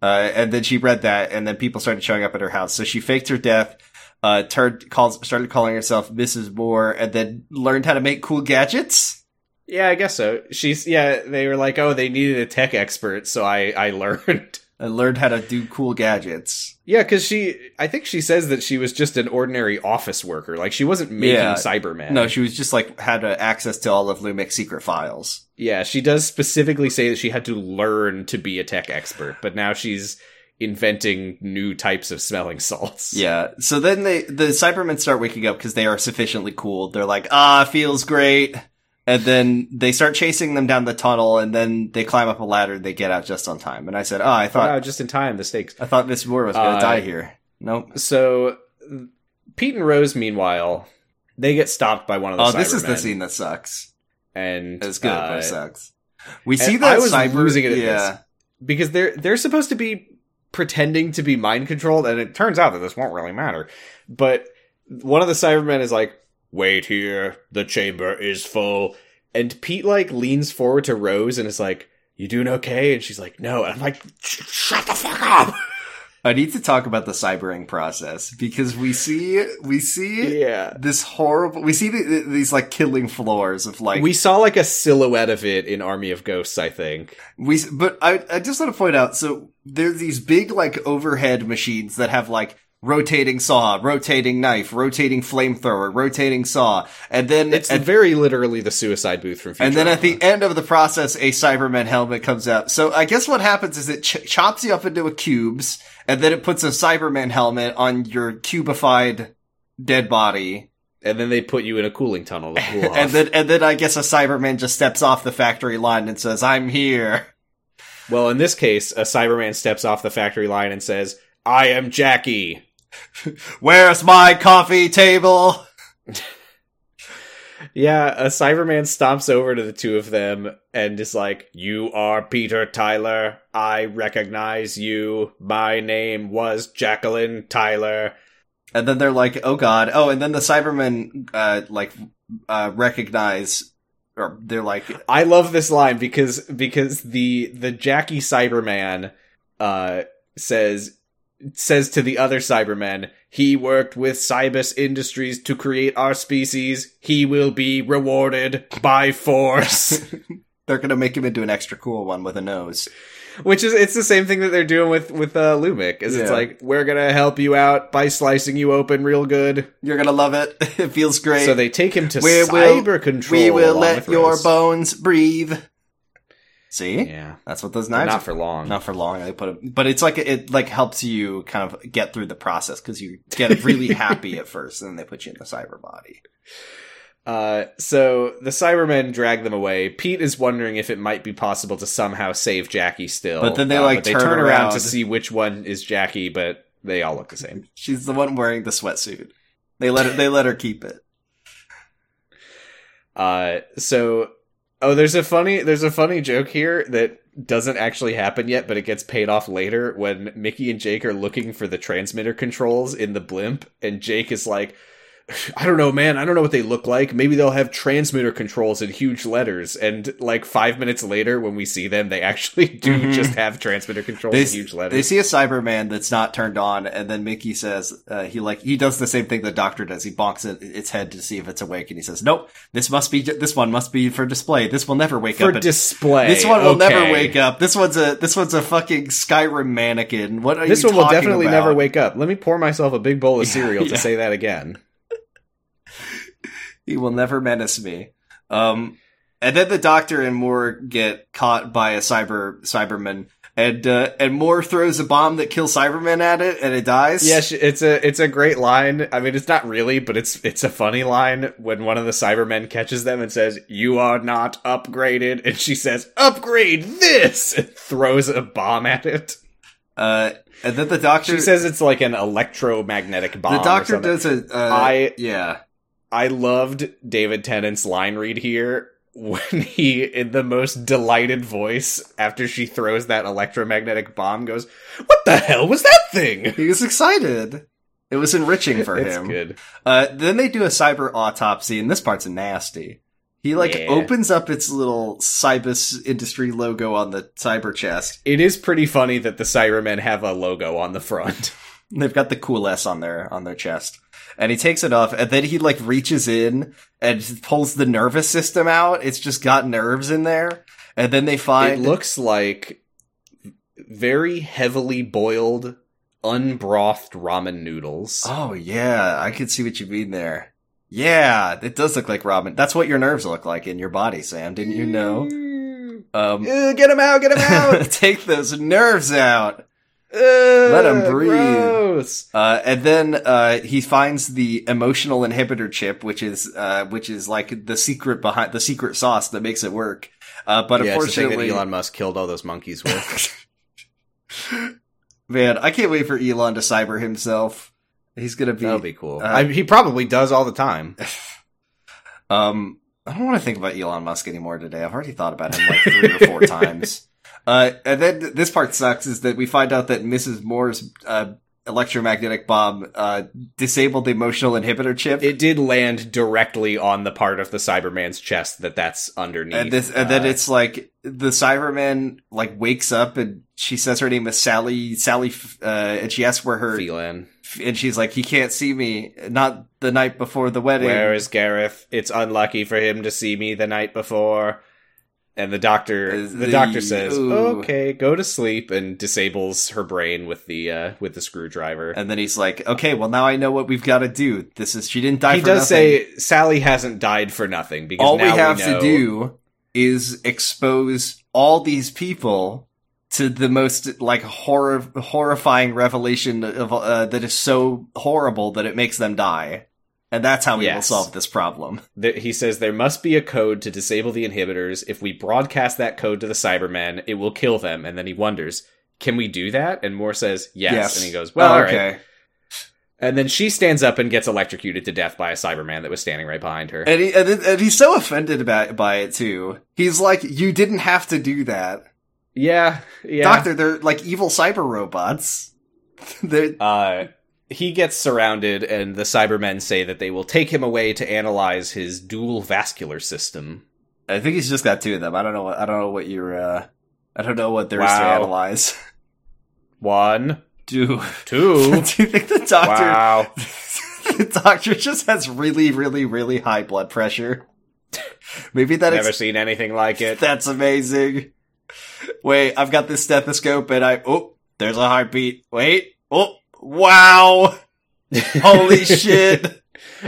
Uh, and then she read that, and then people started showing up at her house. So she faked her death, uh, turned calls, started calling herself Mrs. Moore, and then learned how to make cool gadgets. yeah, I guess so. She's yeah. They were like, oh, they needed a tech expert, so I I learned. And learned how to do cool gadgets. Yeah, because she, I think she says that she was just an ordinary office worker. Like she wasn't making Yeah. Cyberman. No, she was just like had uh, access to all of Lumic's secret files. yeah, she does specifically say that she had to learn to be a tech expert, but now she's inventing new types of smelling salts. Yeah. So then they the Cybermen start waking up because they are sufficiently cool. They're like, ah, feels great. And then they start chasing them down the tunnel, and then they climb up a ladder. and They get out just on time. And I said, oh, I thought Wow, just in time. The stakes. I thought Miss Moore was going to Uh, die here. Nope. So, Pete and Rose, meanwhile, they get stopped by one of the Oh, this is the scene that sucks. and It's good, but uh, it sucks. We see that I was cyber. losing it at yeah. this. because they're they're supposed to be pretending to be mind controlled, and it turns out that this won't really matter. But one of the Cybermen is like, "Wait here, the chamber is full," and Pete like leans forward to Rose and is like, "You doing okay?" And she's like, "No," and I'm like, "Shut the fuck up." I need to talk about the cybering process because we see we see yeah. this horrible. We see the, these like killing floors of like we saw like a silhouette of it in Army of Ghosts, I think. We, but I, I just want to point out, so there's these big, like, overhead machines that have, like, rotating saw, rotating knife, rotating flamethrower, rotating saw, and then, It's very literally the suicide booth from Futurama. and then at the end of the process, a Cyberman helmet comes out. So I guess what happens is it ch- chops you up into a cubes, and then it puts a Cyberman helmet on your cubified dead body. and then they put you in a cooling tunnel to cool off. And then, and then I guess a Cyberman just steps off the factory line and says, I'm here. well, in this case, a Cyberman steps off the factory line and says, "I am Jackie." Where's my coffee table? Yeah, a Cyberman stomps over to the two of them and is like, You are Peter Tyler. I recognize you. My name was Jacqueline Tyler. And then they're like, "Oh God!" Oh, and then the Cybermen, uh, like uh, recognize, or they're like, I love this line because because the the Jackie Cyberman uh says says to the other Cybermen, he worked with Cybus Industries to create our species. He will be rewarded by force. they're gonna make him into an extra cool one with a nose. Which is it's the same thing that they're doing with with uh, Lumic. Is it's like we're gonna help you out by slicing you open real good. You're gonna love it. It feels great. So they take him to We will- cyber control. we will let your bones breathe. See, Yeah, that's what those but knives. not are for long. Not for long. They put it, but it's like it like helps you kind of get through the process because you get really happy at first, and then they put you in the cyber body. Uh, so the Cybermen drag them away. Pete is wondering if it might be possible to somehow save Jackie still. But then they, Uh, like, they turn turn around around. to see which one is Jackie, but they all look the same. She's the one wearing the sweatsuit. They let her. They let her keep it. Uh, so oh, there's a funny there's a funny joke here that doesn't actually happen yet, but it gets paid off later when Mickey and Jake are looking for the transmitter controls in the blimp, and Jake is like. I don't know, man. I don't know what they look like. Maybe they'll have transmitter controls in huge letters. And like five minutes later, when we see them, they actually do Mhm. just have transmitter controls They, in huge letters. they see a Cyberman that's not turned on, and then Mickey says uh, he like he does the same thing the Doctor does. He bonks it, its head to see if it's awake, and he says, "Nope, this must be this one must be for display. This will never wake for up." for display. this one will never wake up. This one's a this one's a fucking Skyrim mannequin. What are This one will definitely about? never wake up. Let me pour myself a big bowl of Yeah, cereal yeah. to say that again. He will never menace me. Um, and then the Doctor and Moore get caught by a cyber Cyberman, and uh, and Moore throws a bomb that kills Cyberman at it, and it dies. Yeah, it's a it's a great line. I mean, it's not really, but it's it's a funny line when one of the Cybermen catches them and says, "You are not upgraded," and she says, "Upgrade this," and throws a bomb at it. Uh, and then the Doctor She says it's like an electromagnetic bomb. the Doctor does a. Uh, I- yeah. I loved David Tennant's line read here when he, in the most delighted voice, after she throws that electromagnetic bomb, goes, "What the hell was that thing?" He was excited. It was enriching for it's him. good. Uh, then they do a cyber autopsy, and this part's nasty. He like Yeah. opens up its little Cybus Industry logo on the cyber chest. It is pretty funny that the Cybermen have a logo on the front. They've got the cool S on their on their chest, and he takes it off, and then he like reaches in and pulls the nervous system out. It's just got nerves in there, and then they find. it looks like very heavily boiled, unbrothed ramen noodles. Oh yeah, I can see what you mean there. Yeah, it does look like Robin. That's what your nerves look like in your body, Sam. Didn't you know? Um, Uh, get him out! Get him out! take those nerves out. Let him breathe. Uh, and then uh, he finds the emotional inhibitor chip, which is uh, which is like the secret behind the secret sauce that makes it work. Uh, but yeah, it's the thing unfortunately, that Elon Musk killed all those monkeys with. man, I can't wait for Elon to cyber himself. He's gonna be. That'll be cool. uh, I, he probably does all the time. Um, I don't want to think about Elon Musk anymore today. I've already thought about him like three or four times. Uh, and then th- this part sucks is that we find out that Mrs. Moore's uh, electromagnetic bomb uh, disabled the emotional inhibitor chip. It did land directly on the part of the Cyberman's chest that that's underneath. and this, and then Uh, it's like the Cyberman like wakes up and she says her name is Sally. Sally, uh, and she asks where her, Phelan. and she's like, he can't see me. Not the night before the wedding. Where is Gareth? It's unlucky for him to see me the night before. And the doctor, the the- doctor says, ooh. "Okay, go to sleep," and disables her brain with the uh, with the screwdriver. and then he's like, okay, well now I know what we've got to do. This is she didn't die. he does nothing. say Sally hasn't died for nothing because all we have know- to do is expose all these people to the most like horror horrifying revelation of uh, that is so horrible that it makes them die and that's how we will solve this problem he says there must be a code to disable the inhibitors. If we broadcast that code to the Cybermen, it will kill them. And then he wonders, can we do that? And Moore says, yes. And he goes, well, Oh, all right. okay And then she stands up and gets electrocuted to death by a Cyberman that was standing right behind her. and, he, and, and he's so offended about by it too he's like you didn't have to do that yeah, yeah. doctor they're like evil cyber robots they're Uh, he gets surrounded, and the Cybermen say that they will take him away to analyze his dual vascular system. I think he's just got two of them. I don't know. What, I don't know what you're. Uh, I don't know what there is to Wow. analyze. One, Do two. do you think the doctor? wow. the doctor just has really, really, really high blood pressure. Maybe that Never seen anything like it. that's amazing. Wait, I've got this stethoscope and I oh, there's a heartbeat. Wait, oh, wow, holy shit!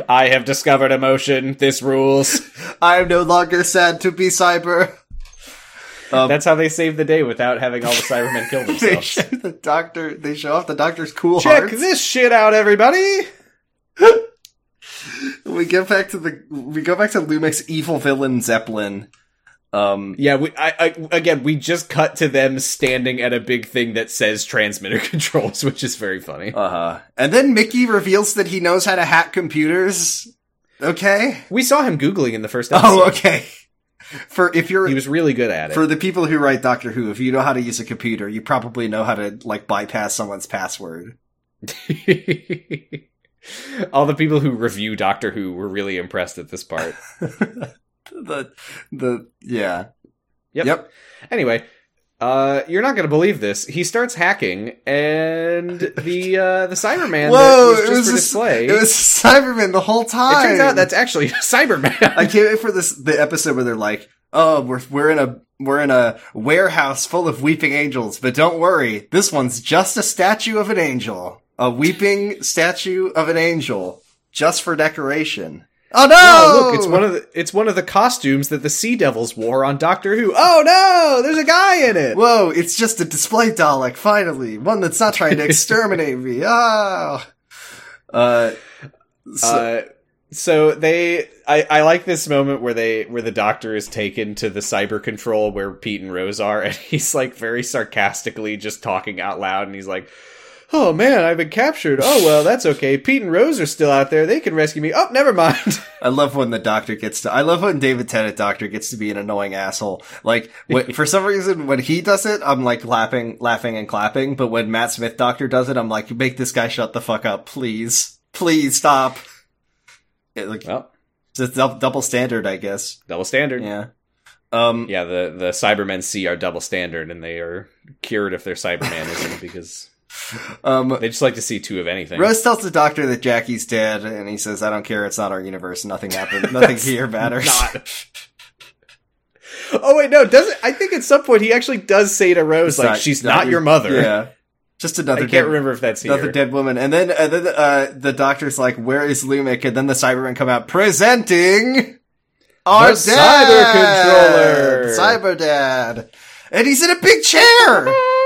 I have discovered emotion. This rules. I am no longer sad to be cyber. Um, That's how they save the day without having all the Cybermen kill themselves. the doctor. They show off the doctor's cool Check hearts. this shit out, everybody. We get back to the. We go back to Lumic's evil villain Zeppelin. Um, Yeah, we, I, I, again, we just cut to them standing at a big thing that says transmitter controls, which is very funny. Uh huh. And then Mickey reveals that he knows how to hack computers. Okay. We saw him googling in the first episode. Oh, okay. For if you're He was really good at it. for the people who write Doctor Who, if you know how to use a computer, you probably know how to like bypass someone's password. All the people who review Doctor Who were really impressed at this part. the the yeah. Yep. Yep. Anyway, uh, you're not gonna believe this. He starts hacking, and the uh, the Cyberman Whoa! that was it was a- display. It was Cyberman the whole time. it turns out that's actually a Cyberman. I can't wait for this the episode where they're like, "Oh, we're we're in a we're in a warehouse full of weeping angels, but don't worry, this one's just a statue of an angel, a weeping statue of an angel, just for decoration." Oh no! Oh, look, it's one of the it's one of the costumes that the Sea Devils wore on Doctor Who. Oh no, there's a guy in it. Whoa! It's just a display Dalek. Finally, one that's not trying to exterminate me. Oh. Uh. So, Uh, so they, I, I like this moment where they, where the Doctor is taken to the cyber control where Pete and Rose are, and he's like very sarcastically just talking out loud, and he's like. Oh man, I've been captured. Oh well, that's okay. Pete and Rose are still out there. They can rescue me. Oh, never mind. I love when the doctor gets to. I love when David Tennant Doctor gets to be an annoying asshole. Like when, for some reason, when he does it, I'm like laughing, laughing and clapping. But when Matt Smith Doctor does it, I'm like, make this guy shut the fuck up, please, please stop. It, like well, it's a double standard, I guess. double standard. Yeah. Um. Yeah, the the Cybermen see our double standard, and they are cured if their Cybermanism because Um. they just like to see two of anything. Rose tells the doctor that Jackie's dead, and he says, "I don't care. It's not our universe. Nothing happened. Nothing here matters." not. Oh wait, no, doesn't I think at some point he actually does say to Rose It's like she's not, your mother. Yeah. Just another I can't remember if that's Another here. dead woman, and then then uh, the doctor's like, "Where is Lumic?" And then the Cybermen come out presenting our cyber controller. Cyber Dad, and he's in a big chair.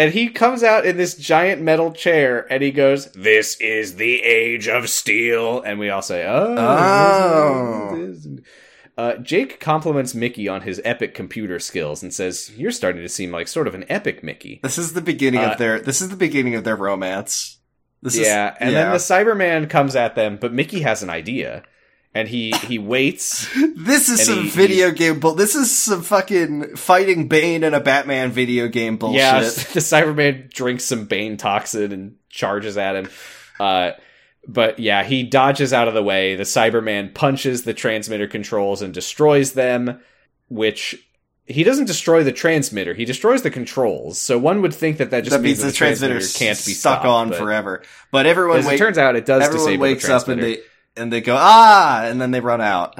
And he comes out in this giant metal chair and he goes, This is the age of steel. And we all say, Oh. Oh. this is- this is-" Uh, Jake compliments Mickey on his epic computer skills and says, You're starting to seem like sort of an epic Mickey. This is the beginning Uh, of their. This is the beginning of their romance. This yeah, is, and yeah. then the Cyberman comes at them, but Mickey has an idea. And he, he waits. This is some he- video game bull. This is some fucking fighting Bane in a Batman video game bullshit. Yeah, the Cyberman drinks some Bane toxin and charges at him. Uh, but yeah, he dodges out of the way. The Cyberman punches the transmitter controls and destroys them, which he doesn't destroy the transmitter. He destroys the controls. So one would think that that just that means means that the transmitter can't be stuck stopped, on but forever. But everyone As it turns out, it does everyone wakes the up and they and they go ah, and then they run out.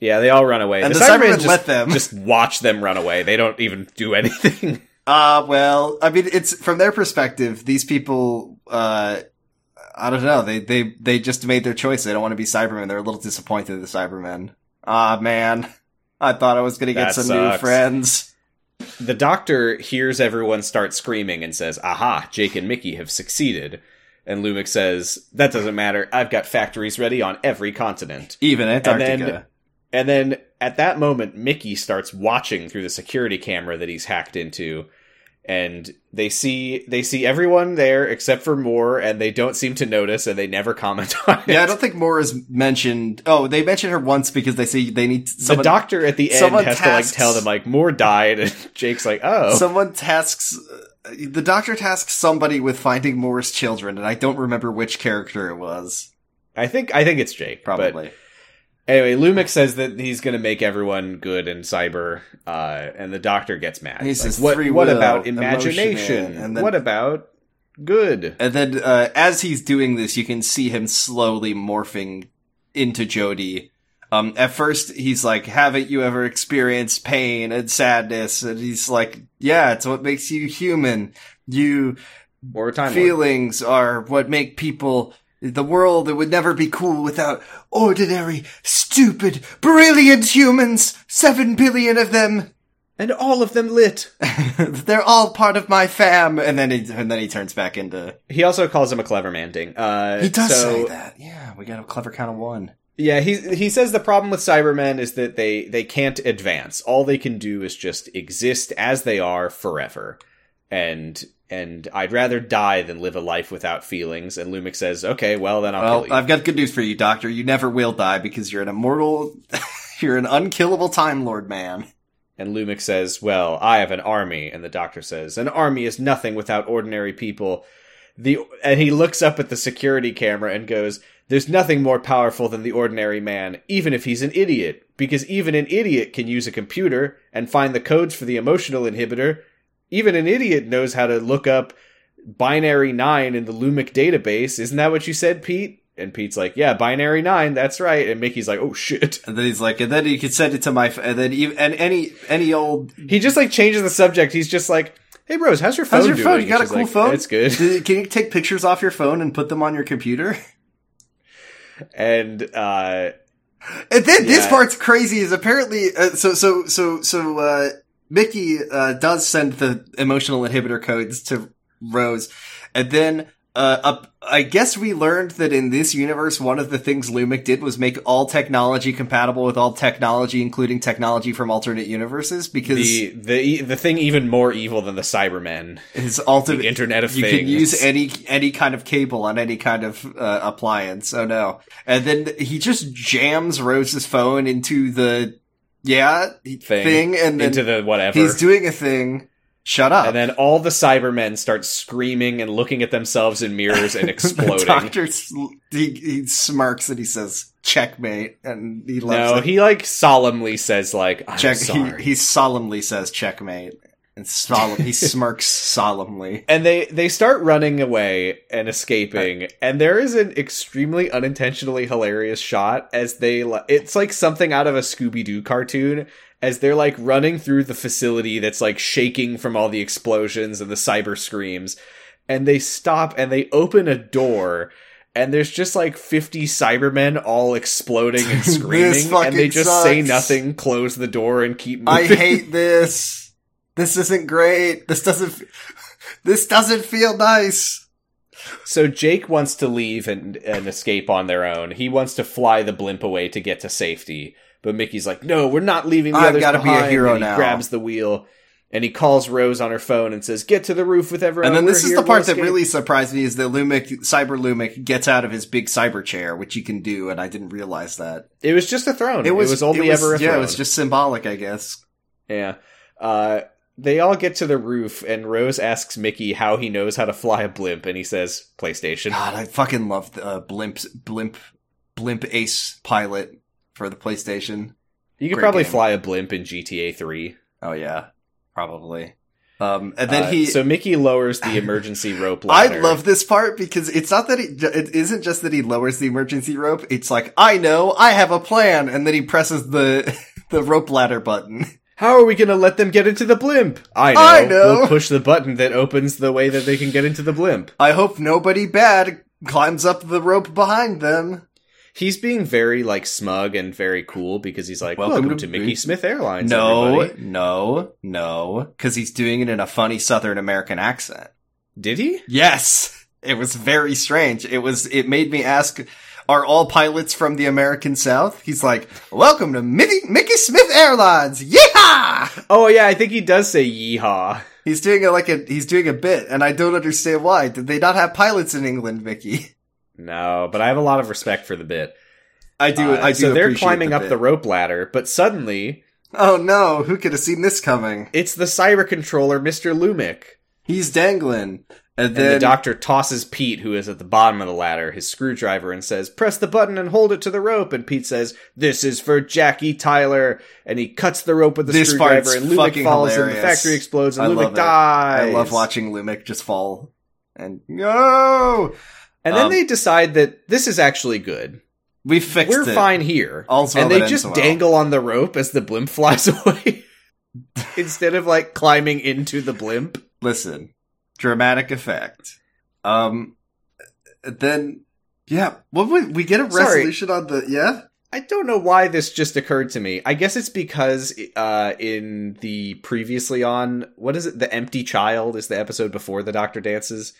yeah, they all run away. And the, the Cybermen Cybermen just, let them. just watch them run away. They don't even do anything. Uh well, I mean, it's from their perspective. These people, uh, I don't know. They they they just made their choice. They don't want to be Cybermen. They're a little disappointed in the Cybermen. Ah man, I thought I was gonna get That some new friends. The doctor hears everyone start screaming and says, Aha, Jake and Mickey have succeeded. And Lumix says, That doesn't matter. I've got factories ready on every continent. Even Antarctica. then- And then at that moment, Mickey starts watching through the security camera that he's hacked into. And they see they see everyone there except for Moore, and they don't seem to notice, and they never comment on it. yeah, I don't think Moore is mentioned. Oh, they mentioned her once because they see they need the doctor at the end has tasks- to like tell them like Moore died, and Jake's like, "Oh, Someone tasks the doctor tasks somebody with finding Moore's children, and I don't remember which character it was. I think I think it's Jake. Probably. Anyway, Lumix says that he's going to make everyone good in cyber, uh, and the doctor gets mad. He He's says, what, what will, about imagination? and then- what about good? And then, uh, as he's doing this, you can see him slowly morphing into Jody. Um, at first, he's like, haven't you ever experienced pain and sadness? And he's like, yeah, it's what makes you human. You, Or time Lord. feelings are what make people, the world it would never be cool without ordinary, stupid, brilliant humans. Seven billion of them. and all of them lit. They're all part of my fam. And then he, and then he turns back into, He also calls him a clever man ding. Uh, he does so, say that. Yeah, we got a clever count of one. Yeah, he he says the problem with Cybermen is that they they can't advance. All they can do is just exist as they are forever. And and I'd rather die than live a life without feelings. And Lumic says, "Okay, well then I'll Well, kill you." I've got good news for you, Doctor. You never will die because you're an immortal, you're an unkillable Time Lord man. And Lumic says, Well, I have an army. And the doctor says, An army is nothing without ordinary people. The and he looks up at the security camera and goes, There's nothing more powerful than the ordinary man, even if he's an idiot. Because even an idiot can use a computer and find the codes for the emotional inhibitor. Even an idiot knows how to look up binary nine in the Lumic database. Isn't that what you said, Pete? And Pete's like, Yeah, binary nine, that's right. And Mickey's like, Oh shit. And then he's like, and then you can send it to my, f- and then even, and any, any old, He just like changes the subject. He's just like, "Hey, Rose, how's your phone how's your doing?" phone? You got a cool like, phone? It's good. Can you take pictures off your phone and put them on your computer? And uh, And then this part's crazy is apparently, uh, so, so, so, so, uh, Mickey, uh, does send the emotional inhibitor codes to Rose. And then, uh, up, I guess we learned that in this universe, one of the things Lumic did was make all technology compatible with all technology, including technology from alternate universes, because the the the thing even more evil than the Cybermen, the ultimate, Internet of you Things. can use any any kind of cable on any kind of uh, appliance. Oh no! And then he just jams Rose's phone into the yeah thing, and then into the whatever. he's doing a thing. Shut up! and then all the Cybermen start screaming and looking at themselves in mirrors and exploding. doctor he, he smirks and he says checkmate, and he loves no, it. he like solemnly says like, "I'm Check. sorry." He, he solemnly says checkmate, and solemn he smirks solemnly. and they they start running away and escaping uh, and there is an extremely unintentionally hilarious shot as they it's like something out of a scooby-doo cartoon as they're like running through the facility that's like shaking from all the explosions and the cyber screams and they stop and they open a door and there's just like 50 cybermen all exploding and screaming and they just say nothing close the door and keep moving. I hate this. This isn't great. This doesn't. This doesn't feel nice. So Jake wants to leave and, and escape on their own. He wants to fly the blimp away to get to safety. But Mickey's like, "No, we're not leaving the I've others gotta be a behind." hero and he now. grabs the wheel and he calls Rose on her phone and says, "Get to the roof with everyone." And then We're this is here, the part we'll that escape." really surprised me is that Lumic, Cyber Lumic gets out of his big cyber chair, which he can do, and I didn't realize that. It was just a throne. It was, only it was- ever a yeah, throne. it was just symbolic, I guess. yeah. Uh, they all get to the roof, and Rose asks Mickey how he knows how to fly a blimp, and he says, "PlayStation." God, I fucking love uh, Blimp's Blimp Blimp Ace pilot for the PlayStation. you could great probably game. fly a blimp in GTA Three. Oh yeah, probably. Um, and then Uh, he. so Mickey lowers the emergency rope Ladder. I love this part because it's not that he, it isn't just that he lowers the emergency rope. It's like, I know, I have a plan. And then he presses the, the rope ladder button. How are we going to let them get into the blimp? I know. I know. We'll push the button that opens the way that they can get into the blimp. I hope nobody bad climbs up the rope behind them. He's being very like smug and very cool because he's like, Welcome "Welcome, to to, Mickey Smith Airlines." No, everybody." no, no. Cause he's doing it in a funny Southern American accent. Did he? Yes. It was very strange. It was, it made me ask, are all pilots from the American South? He's like, welcome to Mickey, Mickey Smith Airlines. Yeehaw! Oh yeah, I think he does say "yeehaw." He's doing a, like a, he's doing a bit and I don't understand why. Did they not have pilots in England, Mickey? No, but I have a lot of respect for the bit. I do, Uh, I do so they're climbing the up bit. the rope ladder, but suddenly Oh no, who could have seen this coming? it's the cyber controller, Mister Lumic. He's dangling. And And then the doctor tosses Pete, who is at the bottom of the ladder, his screwdriver and says, Press the button and hold it to the rope. And Pete says, This is for Jackie Tyler. And he cuts the rope with the This screwdriver, and Lumic falls, and the factory explodes, and I Lumic dies. I love watching Lumic just fall. And no! And then Um, they decide that this is actually good. We fixed We're it. fine here. Well and they just well. dangle on the rope as the blimp flies away. Instead of like climbing into the blimp. Listen, dramatic effect. Um, then, yeah, what we, we get a Sorry. resolution on the, yeah? I don't know why this just occurred to me. I guess it's because uh, in the previously on what is it? The Empty Child is the episode before the Doctor dances.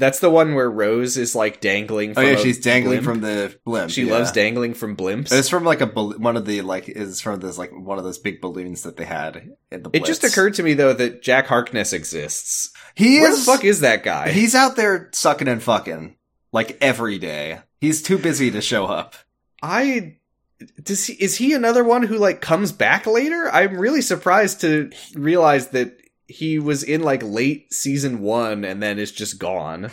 That's the one where Rose is like dangling. Oh From yeah, she's dangling blimp. from the blimp. She yeah. loves dangling from blimps. It's from like a one of the like is from this like one of those big balloons that they had in the. it just occurred to me though that Jack Harkness exists. He Where is the fuck is that guy? He's out there sucking and fucking like every day. He's too busy to show up. I does he is he another one who like comes back later? I'm really surprised to realize that he was in like late season one and then is just gone.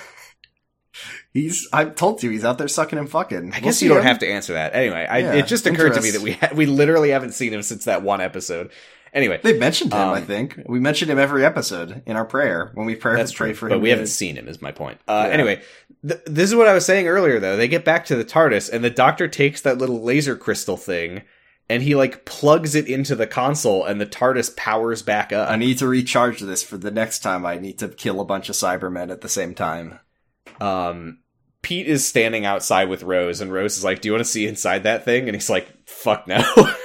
He's I told you he's out there sucking and fucking. I We'll guess you don't him. have to answer that. Anyway, I, Yeah, it just occurred to me that we ha- we literally haven't seen him since that one episode. Anyway, They mentioned him. I Um, think we mentioned him every episode in our prayer when we pray, that's pray true, for but we to- haven't seen him. Is my point. Uh, Yeah. Anyway, th- this is what I was saying earlier. Though they get back to the TARDIS, and the Doctor takes that little laser crystal thing, and he like plugs it into the console, and the TARDIS powers back up. I need to recharge this for the next time. I need to kill a bunch of Cybermen at the same time. um Pete is standing outside with Rose, and Rose is like, "Do you want to see inside that thing?" And he's like, "Fuck no."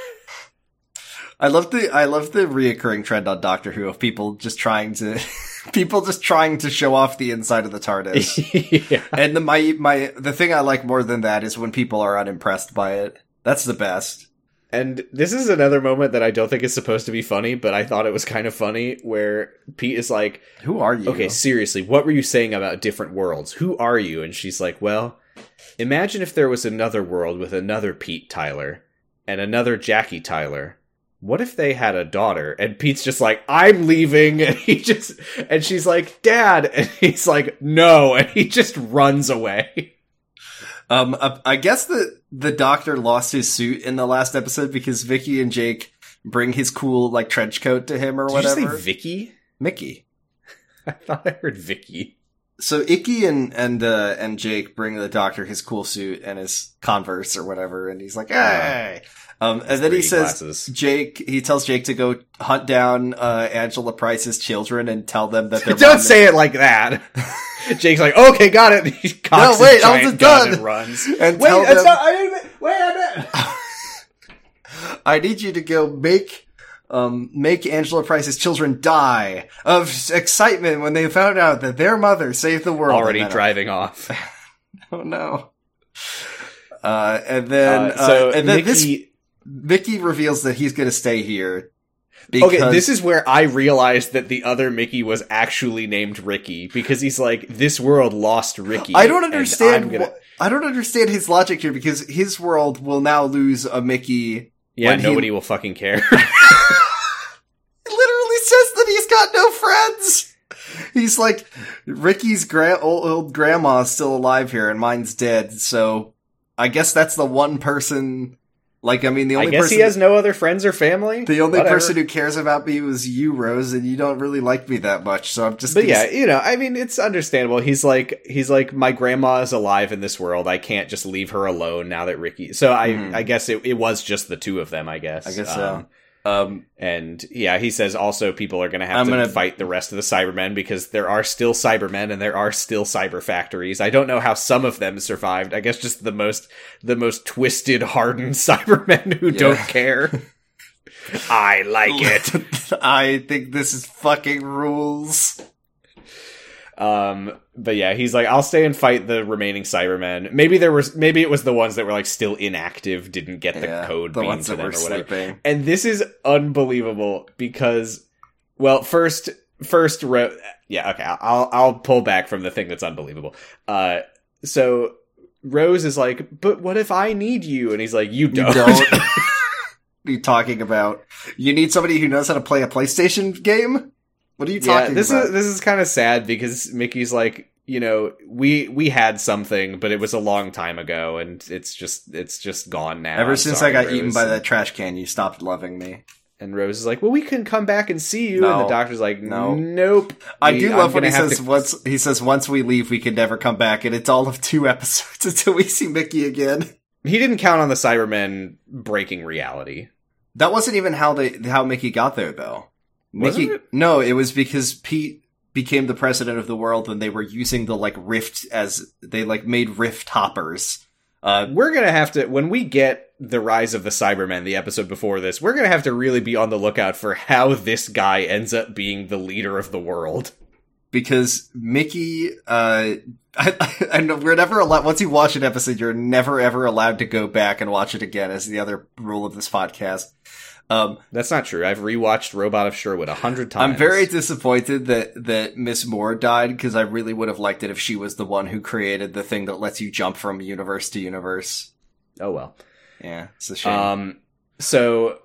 I love the I love the reoccurring trend on Doctor Who of people just trying to people just trying to show off the inside of the TARDIS. yeah. and the, my my the thing I like more than that is when people are unimpressed by it. That's the best. And this is another moment that I don't think is supposed to be funny, but I thought it was kind of funny where Pete is like, Who are you? "Okay, seriously, what were you saying about different worlds? Who are you?" And she's like, "Well, imagine if there was another world with another Pete Tyler and another Jackie Tyler." What if they had a daughter? And Pete's just like, I'm leaving. And he just, and she's like, Dad. And he's like, no. And he just runs away. Um, uh, I guess the the doctor lost his suit in the last episode because Vicky and Jake bring his cool like trench coat to him or Did whatever. you say Vicky? Mickey. I thought I heard Vicky. So Icky and and uh, and Jake bring the doctor his cool suit and his Converse or whatever, and he's like, "Hey!" Um, and then he says, glasses. "Jake." He tells Jake to go hunt down uh, Angela Price's children and tell them that they're Don't say it like that. Jake's like, okay, got it. He cocks No, wait, his I giant wasn't gun done. and runs. And wait, tell that's them- not. I didn't. Wait a minute. I need you to go make um make Angela Price's children die of excitement when they found out that their mother saved the world. Already And then- driving off. Oh no. Uh, and then Uh, so uh, and then this Mickey. Mickey reveals that he's going to stay here. Because Okay, this is where I realized that the other Mickey was actually named Ricky because he's like, this world lost Ricky. I don't understand. Gonna- wh- I don't understand his logic here because his world will now lose a Mickey. yeah, when he- nobody will fucking care. he literally says that he's got no friends. He's like Ricky's gra- old, old grandma's still alive here and mine's dead. So I guess that's the one person. Like I mean, the only I guess person he has no other friends or family. the only Whatever. person who cares about me was you, Rose, and you don't really like me that much. So I'm just. But yeah, you know, I mean, it's understandable. He's like, he's like, my grandma is alive in this world. I can't just leave her alone now that Ricky. So I, Mhm. I guess it, it was just the two of them. I guess. I guess Um, so. Um, And yeah, he says also people are going to have I'm to gonna- fight the rest of the Cybermen because there are still Cybermen and there are still cyber factories. I don't know how some of them survived. I guess just the most the most twisted, hardened Cybermen who Yeah. don't care. I like it. I think this is fucking rules. Um, but yeah, he's like, I'll stay and fight the remaining Cybermen. Maybe there was, maybe it was the ones that were like still inactive, didn't get the yeah, code the ones that were or whatever. sleeping. And this is unbelievable because, well, first, first, Ro- yeah, okay, I'll I'll pull back from the thing that's unbelievable. Uh, so Rose is like, but what if I need you? And he's like, you You don't. don't. you talking about? You need somebody who knows how to play a PlayStation game? What are you Yeah, talking this about? is this is kind of sad because Mickey's like, you know, we we had something, but it was a long time ago, and it's just it's just gone now. Ever I'm since sorry, I got eaten by that trash can, you stopped loving me. And Rose is like, "Well, we can come back and see you." No. and the doctor's like, No. "Nope." I We- do I'm love when he says to- once he says once we leave we can never come back, and it's all of two episodes until we see Mickey again. He didn't count on the Cybermen breaking reality. That wasn't even how they how Mickey got there though. Mickey, it? no, it was because Pete became the president of the world, and they were using the like rift as they like made rift hoppers. Uh, We're gonna have to when we get the rise of the Cybermen, the episode before this. We're gonna have to really be on the lookout for how this guy ends up being the leader of the world. because Mickey, uh, I, I, I know we're never allowed. Once you watch an episode, you're never ever allowed to go back and watch it again. As the other rule of this podcast. Um, That's not true. I've rewatched Robot of Sherwood a hundred times. I'm very disappointed that that Miss Moore died because I really would have liked it if she was the one who created the thing that lets you jump from universe to universe. oh well. Yeah, it's a shame. Um. So.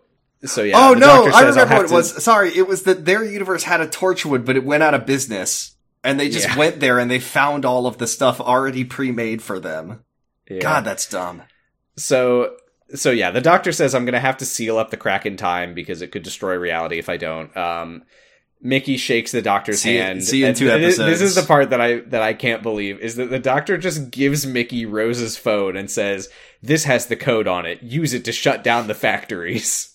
So yeah. oh no, I remember what it to- was. Sorry, it was that their universe had a Torchwood, but it went out of business, and they just Yeah. went there and they found all of the stuff already pre-made for them. Yeah. God, that's dumb. So so yeah, the doctor says I'm gonna have to seal up the crack in time because it could destroy reality if I don't. Um, Mickey shakes the doctor's See hand. see you in and two this- This is the part that I that I can't believe is that the doctor just gives Mickey Rose's phone and says, "This has the code on it. Use it to shut down the factories."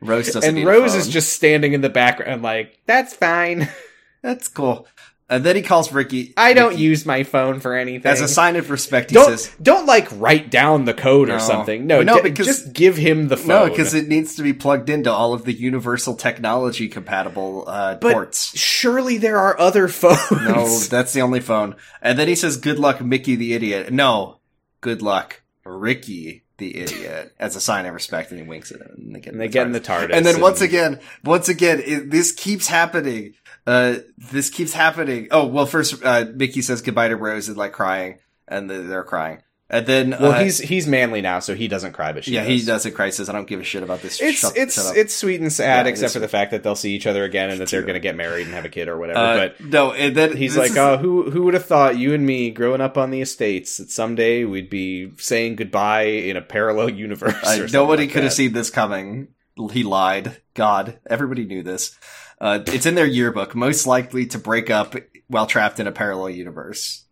Rose doesn't. and Rose is just standing in the background like, "That's fine. that's cool. And then he calls Ricky. I don't Ricky- use my phone for anything." as a sign of respect. He don't says, don't like write down the code No. or something. No, No, d- because- just give him the phone. "No, because it needs to be plugged into all of the universal technology compatible uh, But- ports." surely there are other phones. No, that's the only phone. And then he says, "Good luck, Mickey the idiot." No, good luck, Ricky the idiot, as a sign of respect, and he winks at him. And they get, and they get in the TARDIS. and then once again, once again, it, this keeps happening. Uh, this keeps happening. Oh well, first uh, Mickey says goodbye to Rose and like crying, and they're crying. And then, well, uh, he's he's manly now, so he doesn't cry, but she yeah, does. he does a crisis. I don't give a shit about this. It's Shut- it's shut it's sweet and sad, Yeah, except for the fact that they'll see each other again and that they're going to get married and have a kid or whatever. Uh, but no, and then he's like, is- "Oh, who who would have thought you and me growing up on the estates that someday we'd be saying goodbye in a parallel universe?" Uh, nobody like could have seen this coming. He lied. God, everybody knew this. Uh, it's in their yearbook. Most likely to break up while trapped in a parallel universe.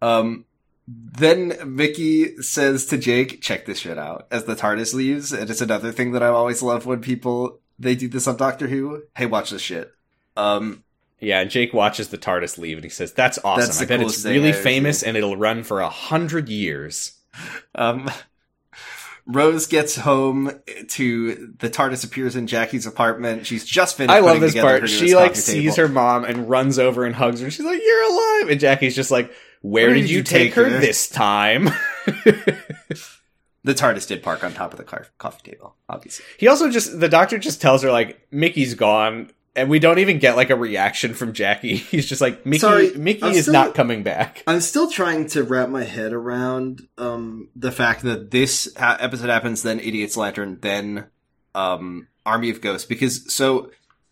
Um, then Mickey says to Jake, "Check this shit out." As the TARDIS leaves, and it's another thing that I always love when people they do this on Doctor Who. Hey, watch this shit. Um, Yeah, and Jake watches the TARDIS leave and he says, "That's awesome. That's I bet it's really famous and it'll run for a hundred years." Um, Rose gets home to the TARDIS appears in Jackie's apartment. She's just finished. I love this part. She like sees table. her mom and runs over and hugs her. She's like, "You're alive!" And Jackie's just like, "Where, did, you take, her, this time?" The TARDIS did park on top of the car- coffee table, obviously. he also just the doctor just tells her like, "Mickey's gone." And we don't even get like a reaction from Jackie. He's just like Mickey. Sorry, Mickey I'm is still- not coming back. I'm still trying to wrap my head around um, the fact that this ha- episode happens, then Idiot's Lantern, then um, Army of Ghosts. Because so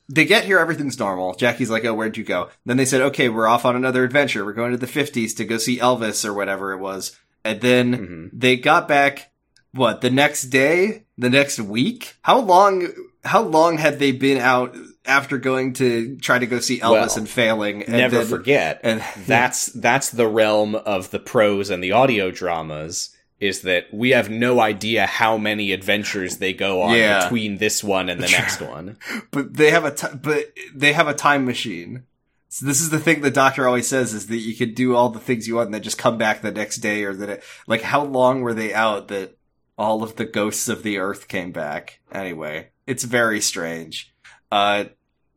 they get here, everything's normal. Jackie's like, "Oh, where'd you go?" Then they said, "Okay, we're off on another adventure. We're going to the '50s to go see Elvis or whatever it was." And then Mhm. they got back. What the next day? The next week? How long? How long had they been out after going to try to go see Elvis Well, and failing? And Never then- forget. And that's that's the realm of the prose and the audio dramas is that we have no idea how many adventures they go on Yeah. between this one and the next one. but they have a but they have a time machine. So this is the thing the doctor always says is that you can do all the things you want and then just come back the next day or that it, like how long were they out that all of the ghosts of the earth came back? Anyway, it's very strange. Uh,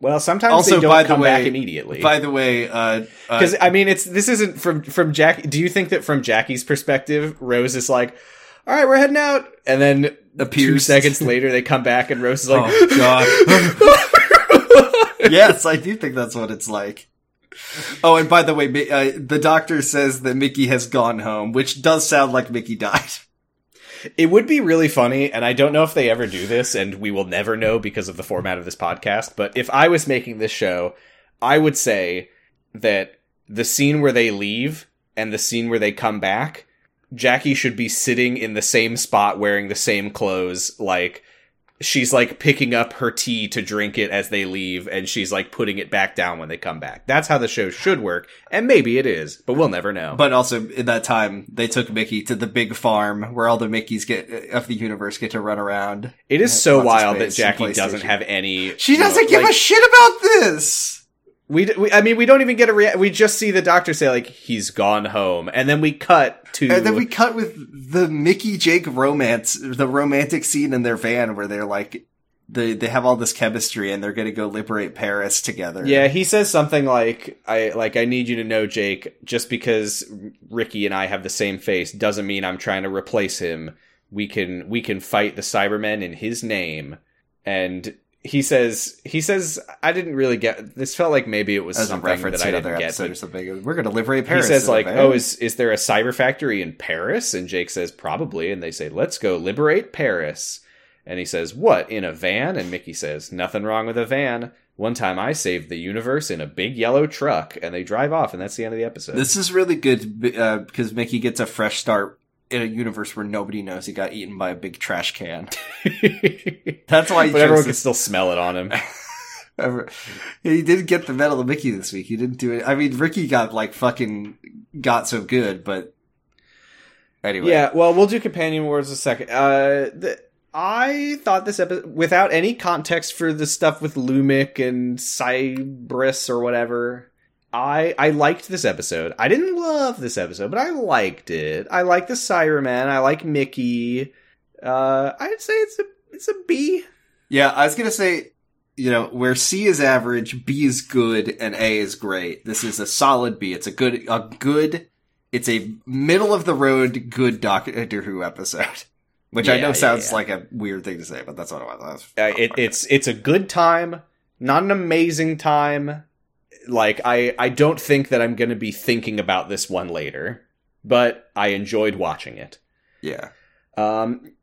Well, sometimes Also, they don't by the come back way- immediately. by the way, uh, uh, Because I mean, it's this isn't from from Jack. Do you think that from Jackie's perspective, Rose is like, "All right, we're heading out," and then two appears seconds later they come back and Rose is like, oh god. yes, I do think that's what it's like. Oh, and by the way, uh, the doctor says that Mickey has gone home, which does sound like Mickey died. It would be really funny, and I don't know if they ever do this, and we will never know because of the format of this podcast. But if I was making this show, I would say that the scene where they leave and the scene where they come back, Jackie should be sitting in the same spot wearing the same clothes, like she's like picking up her tea to drink it as they leave and she's like putting it back down when they come back. That's how the show should work, and maybe it is, but we'll never know. But also in that time, they took Mickey to the big farm where all the Mickeys get uh, of the universe get to run around. it is so wild that Jackie doesn't have any She you know, doesn't give like- a shit about this. We, we, I mean, we don't even get a rea- we just see the doctor say like he's gone home, and then we cut to And then we cut with the Mickey Jake romance, the romantic scene in their van where they're like, they they have all this chemistry and they're gonna go liberate Paris together. yeah, he says something like I like I need you to know, Jake, just because Ricky and I have the same face doesn't mean I'm trying to replace him. We can we can fight the Cybermen in his name, and he says he says I didn't really get this. Felt like maybe it was as a reference that I to didn't get. or something. We're gonna liberate Paris. he says like. "Oh, is is there a cyber factory in Paris?" And Jake says, "Probably." And they say, "Let's go liberate Paris." And he says, "What in a van?" And Mickey says, "Nothing wrong with a van. One time I saved the universe in a big yellow truck." And they drive off, and that's the end of the episode. This is really good uh, because Mickey gets a fresh start in a universe where nobody knows he got eaten by a big trash can. That's why he but everyone can still smell it on him. He didn't get the medal of Mickey this week. He didn't do it. I mean, Ricky got like fucking got so good, but anyway. Yeah, well, we'll do companion awards a second. Uh, the, I thought this episode, without any context for the stuff with Lumic and Cybus or whatever, I I liked this episode. I didn't love this episode, but I liked it. I like the Cyberman. I like Mickey. Uh, I'd say it's a it's a B. Yeah, I was gonna say, you know, where C is average, B is good, and A is great. This is a solid B. It's a good, a good, it's a middle of the road good Doctor Who episode. Which I Yeah, know yeah, sounds yeah. like a weird thing to say, but that's what it was. Uh, it, it's it's a good time, not an amazing time. Like I I don't think that I'm going to be thinking about this one later, but I enjoyed watching it. yeah. Um,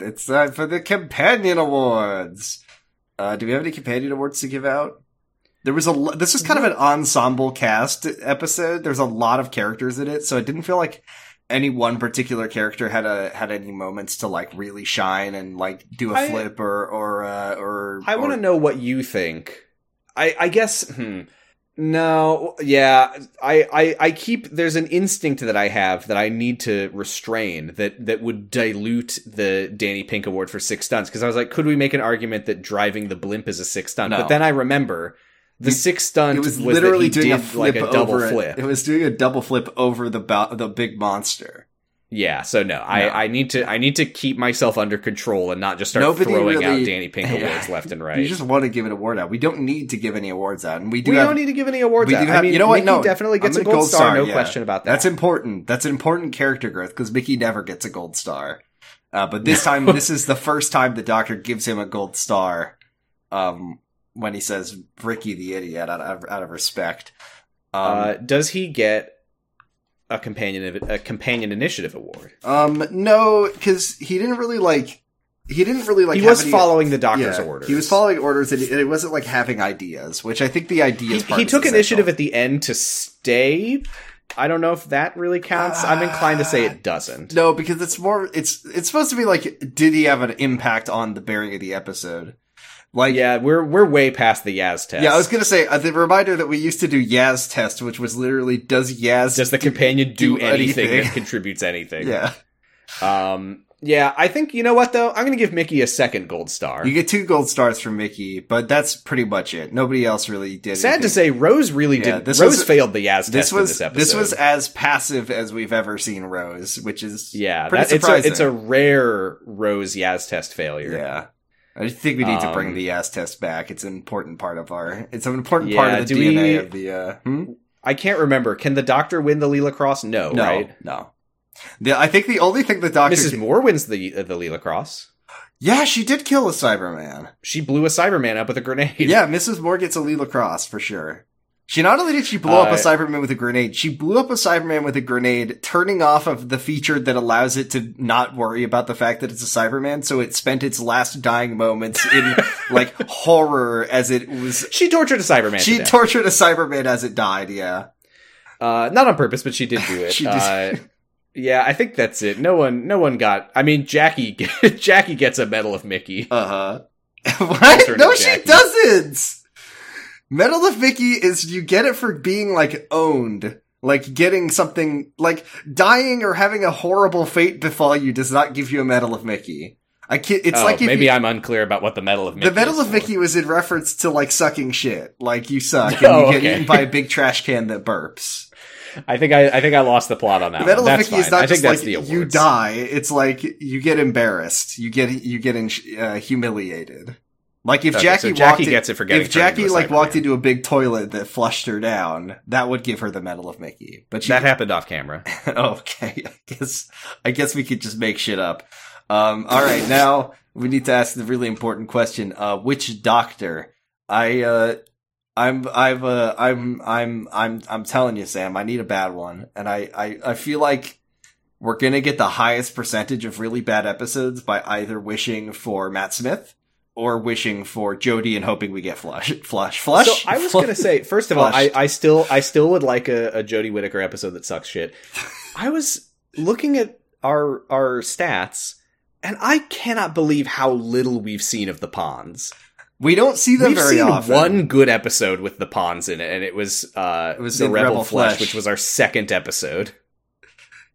It's time for the companion awards. Uh, do we have any companion awards to give out? There was a. lo- This was kind of an ensemble cast episode. There's a lot of characters in it, so it didn't feel like any one particular character had a had any moments to like really shine and like do a I- flip or or uh, or. I want to know what you think. I I guess hmm. No, yeah, I, I I keep there's an instinct that I have that I need to restrain that that would dilute the Danny Pink award for six stunts because I was like, could we make an argument that driving the blimp is a six stunt? No. But then I remember the six stunt It was literally doing a flip like a double over it. flip. It was doing a double flip over the bo- the big monster. Yeah, so no, I, No. I need to I need to keep myself under control and not just start Nobody throwing really- out Danny Pink awards left and right. You just want to give an award out. We don't need to give any awards out, and we do we have don't need to give any awards out. have, I mean, you know what? Mickey No, definitely gets I'm a gold, star, no yeah. question about that. That's important. That's an important character growth because Mickey never gets a gold star. Uh, but this time, this is the first time the Doctor gives him a gold star. Um, when he says Ricky the idiot out of, out of respect. Um, uh, does he get a companion a companion initiative award? um, no, because he didn't really like. He didn't really like. he was any- following the doctor's yeah, orders. He was following orders, and it wasn't like having ideas, which I think the He, ideas. part he is took initiative at the end to stay. I don't know if that really counts. I'm inclined to say it doesn't. No, because it's more. It's it's supposed to be like, did he have an impact on the bearing of the episode? Like, Yeah, we're we're way past the Yaz test. yeah. I was gonna say uh, the reminder that we used to do Yaz test, which was literally, does Yaz Does the do- companion do, do anything, anything? that contributes anything? Yeah, Um. Yeah, I think you know what though. I'm gonna give Mickey a second gold star. you get two gold stars from Mickey, but that's pretty much it. Nobody else really did. Sad to say, Rose really Yeah, did. this Rose was- failed the Yaz This test in was this episode. this was as passive as we've ever seen Rose, which is yeah. pretty That, it's a it's a rare Rose Yaz test failure. yeah. I think we need to bring Um, the Yaz test back. It's an important part of our. It's an important part of the DNA we- of the. Uh, hmm? I can't remember. Can the Doctor win the Leela Cross? No, No, right? no. The, I think the only thing the doctor. Mrs. can- Moore wins the uh, the Leela Cross. yeah, she did kill a Cyberman. She blew a Cyberman up with a grenade. Yeah, Mrs. Moore gets a Leela Cross for sure. She not only did she blow up Uh, a Cyberman with a grenade, she blew up a Cyberman with a grenade, turning off of the feature that allows it to not worry about the fact that it's a Cyberman. So it spent its last dying moments in like horror as it was. She tortured a Cyberman. She to tortured a Cyberman as it died. Yeah. uh, not on purpose, but she did do it. She did. Uh, yeah, I think that's it. No one, no one got. I mean, Jackie, Jackie gets a medal of Mickey. Uh huh. What? No, she doesn't. Medal of Mickey is you get it for being like owned. Like getting something like dying or having a horrible fate befall you does not give you a Medal of Mickey. I can't, it's oh, like maybe you, I'm unclear about what the medal of Mickey. the Medal of. Mickey was in reference to like sucking shit. Like you suck and Oh, you get okay. eaten by a big trash can that burps. I think I, I think I lost the plot on that. The Medal one. of That's Mickey is not I just like you die. It's like you get embarrassed. You get you get in, uh, humiliated. Like if Okay, Jackie so Jackie in- gets it for getting if Jackie into a like walked into a big toilet that flushed her down, that would give her the Medal of Mickey. But she That happened off camera. okay, I guess I guess we could just make shit up. Um, all right, now we need to ask the really important question: uh, Which doctor? I uh, I'm I've uh, I'm I'm I'm I'm telling you, Sam, I need a bad one, and I I I feel like we're gonna get the highest percentage of really bad episodes by either wishing for Matt Smith or wishing for Jodie and hoping we get flush flush flush. So I was gonna say, first of all, I, I still I still would like a, a Jodie Whittaker episode that sucks shit. I was looking at our our stats, and I cannot believe how little we've seen of the Ponds. we don't see them We've very seen often. one good episode with the Ponds in it, and it was uh It was the Rebel, Rebel Flesh, Flesh. which was our second episode.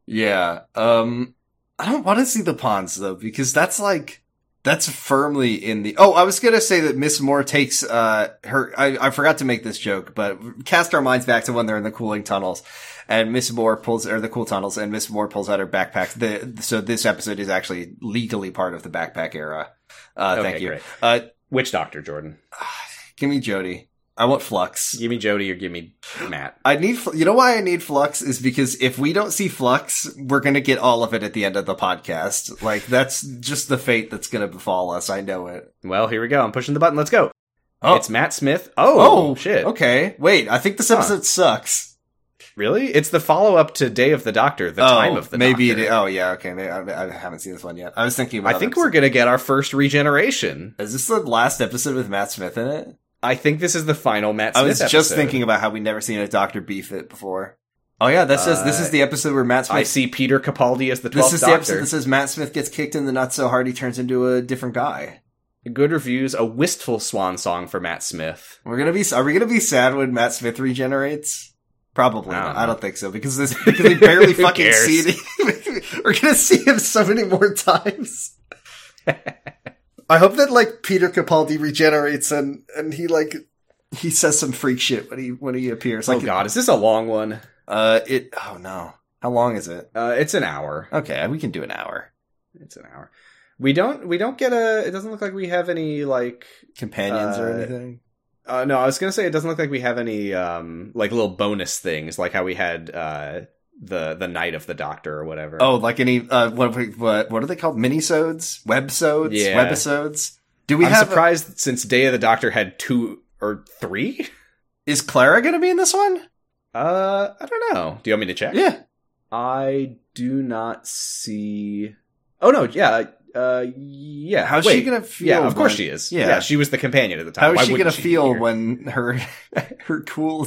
Yeah. Um I don't want to see the ponds though because that's like that's firmly in the Oh, I was going to say that Miss Moore takes uh her I I forgot to make this joke, but cast our minds back to when they're in the cooling tunnels and Miss Moore pulls or the cool tunnels and Miss Moore pulls out her backpack. The so this episode is actually legally part of the backpack era. Uh Okay, thank you. Uh Which Doctor Jordan? give me Jodie. I want Flux. Give me Jodie or give me Matt. I need, you know why I need Flux is because if we don't see Flux, we're gonna get all of it at the end of the podcast. Like, that's just the fate that's gonna befall us. I know it. Well, here we go. I'm pushing the button. Let's go. Oh, It's Matt Smith. Oh, oh, shit. Okay. Wait, I think this Huh. episode sucks. Really? It's the follow up to Day of the Doctor, the oh, time of the maybe Doctor. it, oh yeah, okay. I, I haven't seen this one yet. I was thinking about I think other we're gonna get our first regeneration. Is this the last episode with Matt Smith in it? I think this is the final Matt I Smith was just episode. thinking about how we never seen a Doctor beef it before. Oh yeah, that says this Uh, is the episode where Matt Smith I see Peter Capaldi as the 12th This is the episode that says Matt Smith gets kicked in the nuts so hard he turns into a different guy. Good reviews, a wistful swan song for Matt Smith. We're gonna be. Are we gonna be sad when Matt Smith regenerates? Probably. I don't I don't think so because this because we barely fucking see it. We're gonna see him so many more times. I hope that like Peter Capaldi regenerates and and he like he says some freak shit when he when he appears. oh Like god, is this a long one? uh, it. Oh no, how long is it? Uh, it's an hour. Okay, we can do an hour. It's an hour. We don't we don't get a it doesn't look like we have any like Companions or Uh, anything? uh no, I was gonna say it doesn't look like we have any um like little bonus things like how we had uh the the night of the doctor or whatever. Oh, like any uh, what what what are they called? Minisodes, webisodes, Yeah. webisodes. Do we I'm have? surprised since Day of the Doctor had two or three? is Clara going to be in this one? Uh I don't know. Do you want me to check? Yeah. I do not see Oh no, yeah. Uh yeah. How's Wait. she to feel? Yeah, of course when- she is. Yeah. Yeah. she was the companion at the time. How is Why she going to feel when her her cool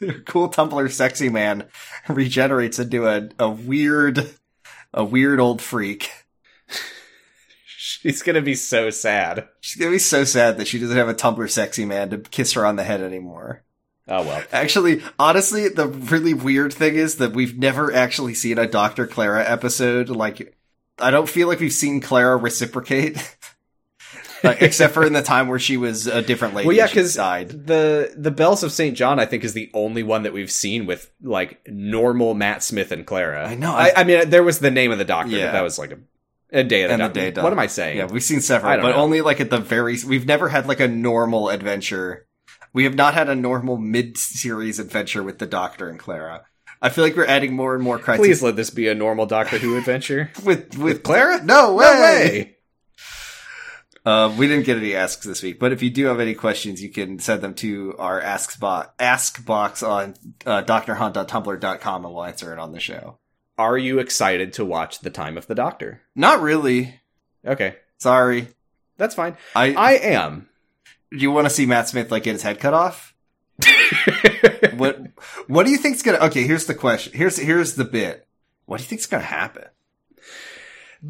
her cool Tumblr sexy man regenerates into a a weird a weird old freak? She's gonna be so sad. She's to be so sad that she doesn't have a Tumblr sexy man to kiss her on the head anymore. Oh well. Actually, honestly, the really weird thing is that we've never actually seen a Dr. Clara episode. Like, I don't feel like we've seen Clara reciprocate. Like, except for in the time where she was a different lady. Well, yeah, because the the Bells of Saint John, I think, is the only one that we've seen with like normal Matt Smith and Clara. I know, I, I mean, there was the name of the Doctor, Yeah. but that was like a, a day of the And the day of what am I saying? Yeah, we've seen several, but know. only like at the very. We've never had like a normal adventure. We have not had a normal mid-series adventure with the Doctor and Clara. I feel like we're adding more and more criteria Please let this be a normal Doctor Who adventure. with with Clara? No way. No way. Uh, we didn't get any asks this week, but if you do have any questions, you can send them to our ask box, ask box on uh, drhuh.tumblr.com and we'll answer it on the show. Are you excited to watch The Time of the Doctor? Not really. Okay, Sorry. that's fine. I, I am. Do you want to see Matt Smith like get his head cut off? What What do you think's gonna? Okay, here's the question. Here's here's the bit. What do you think's gonna happen?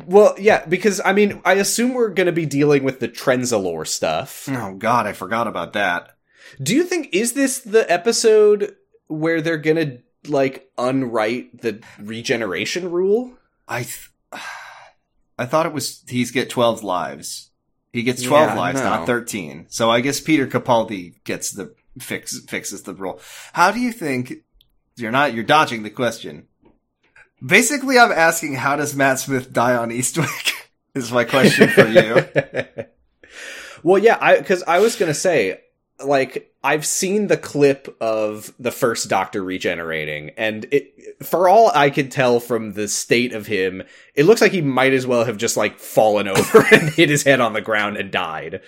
well, yeah, because I mean, I assume we're going to be dealing with the Trenzalore stuff. Oh God, I forgot about that. Do you think is this the episode where they're going to like unwrite the regeneration rule? I th- I thought it was he's get twelve lives. He gets twelve Yeah, lives, no. not thirteen. So I guess Peter Capaldi gets the fix fixes the rule. How do you think? You're not. You're dodging the question. Basically, I'm asking how does Matt Smith die on Eastwick? is my question for you. well, yeah, I because I was gonna say, like, I've seen the clip of the first Doctor regenerating, and it, for all I could tell from the state of him, it looks like he might as well have just like fallen over and hit his head on the ground and died.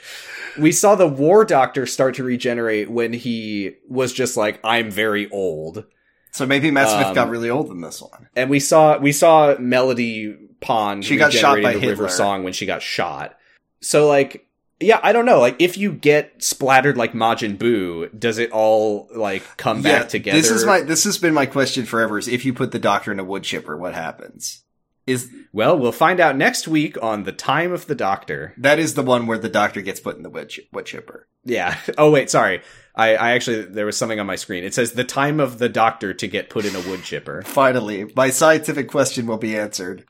We saw the War Doctor start to regenerate when he was just like, "I'm very old." So maybe Matt Smith Um, got really old in this one. and we saw we saw Melody Pond. She got shot by the River Song when she got shot. So like, yeah, I don't know. Like, if you get splattered like Majin Buu, does it all like come back together? This is my this has been my question forever is if you put the doctor in a wood chipper, what happens? Is well, we'll find out next week on the time of the Doctor. that is the one where the doctor gets put in the wood, wood chipper. Yeah. Oh wait, sorry. I, I actually there was something on my screen. It says the time of the Doctor to get put in a wood chipper. Finally, my scientific question will be answered.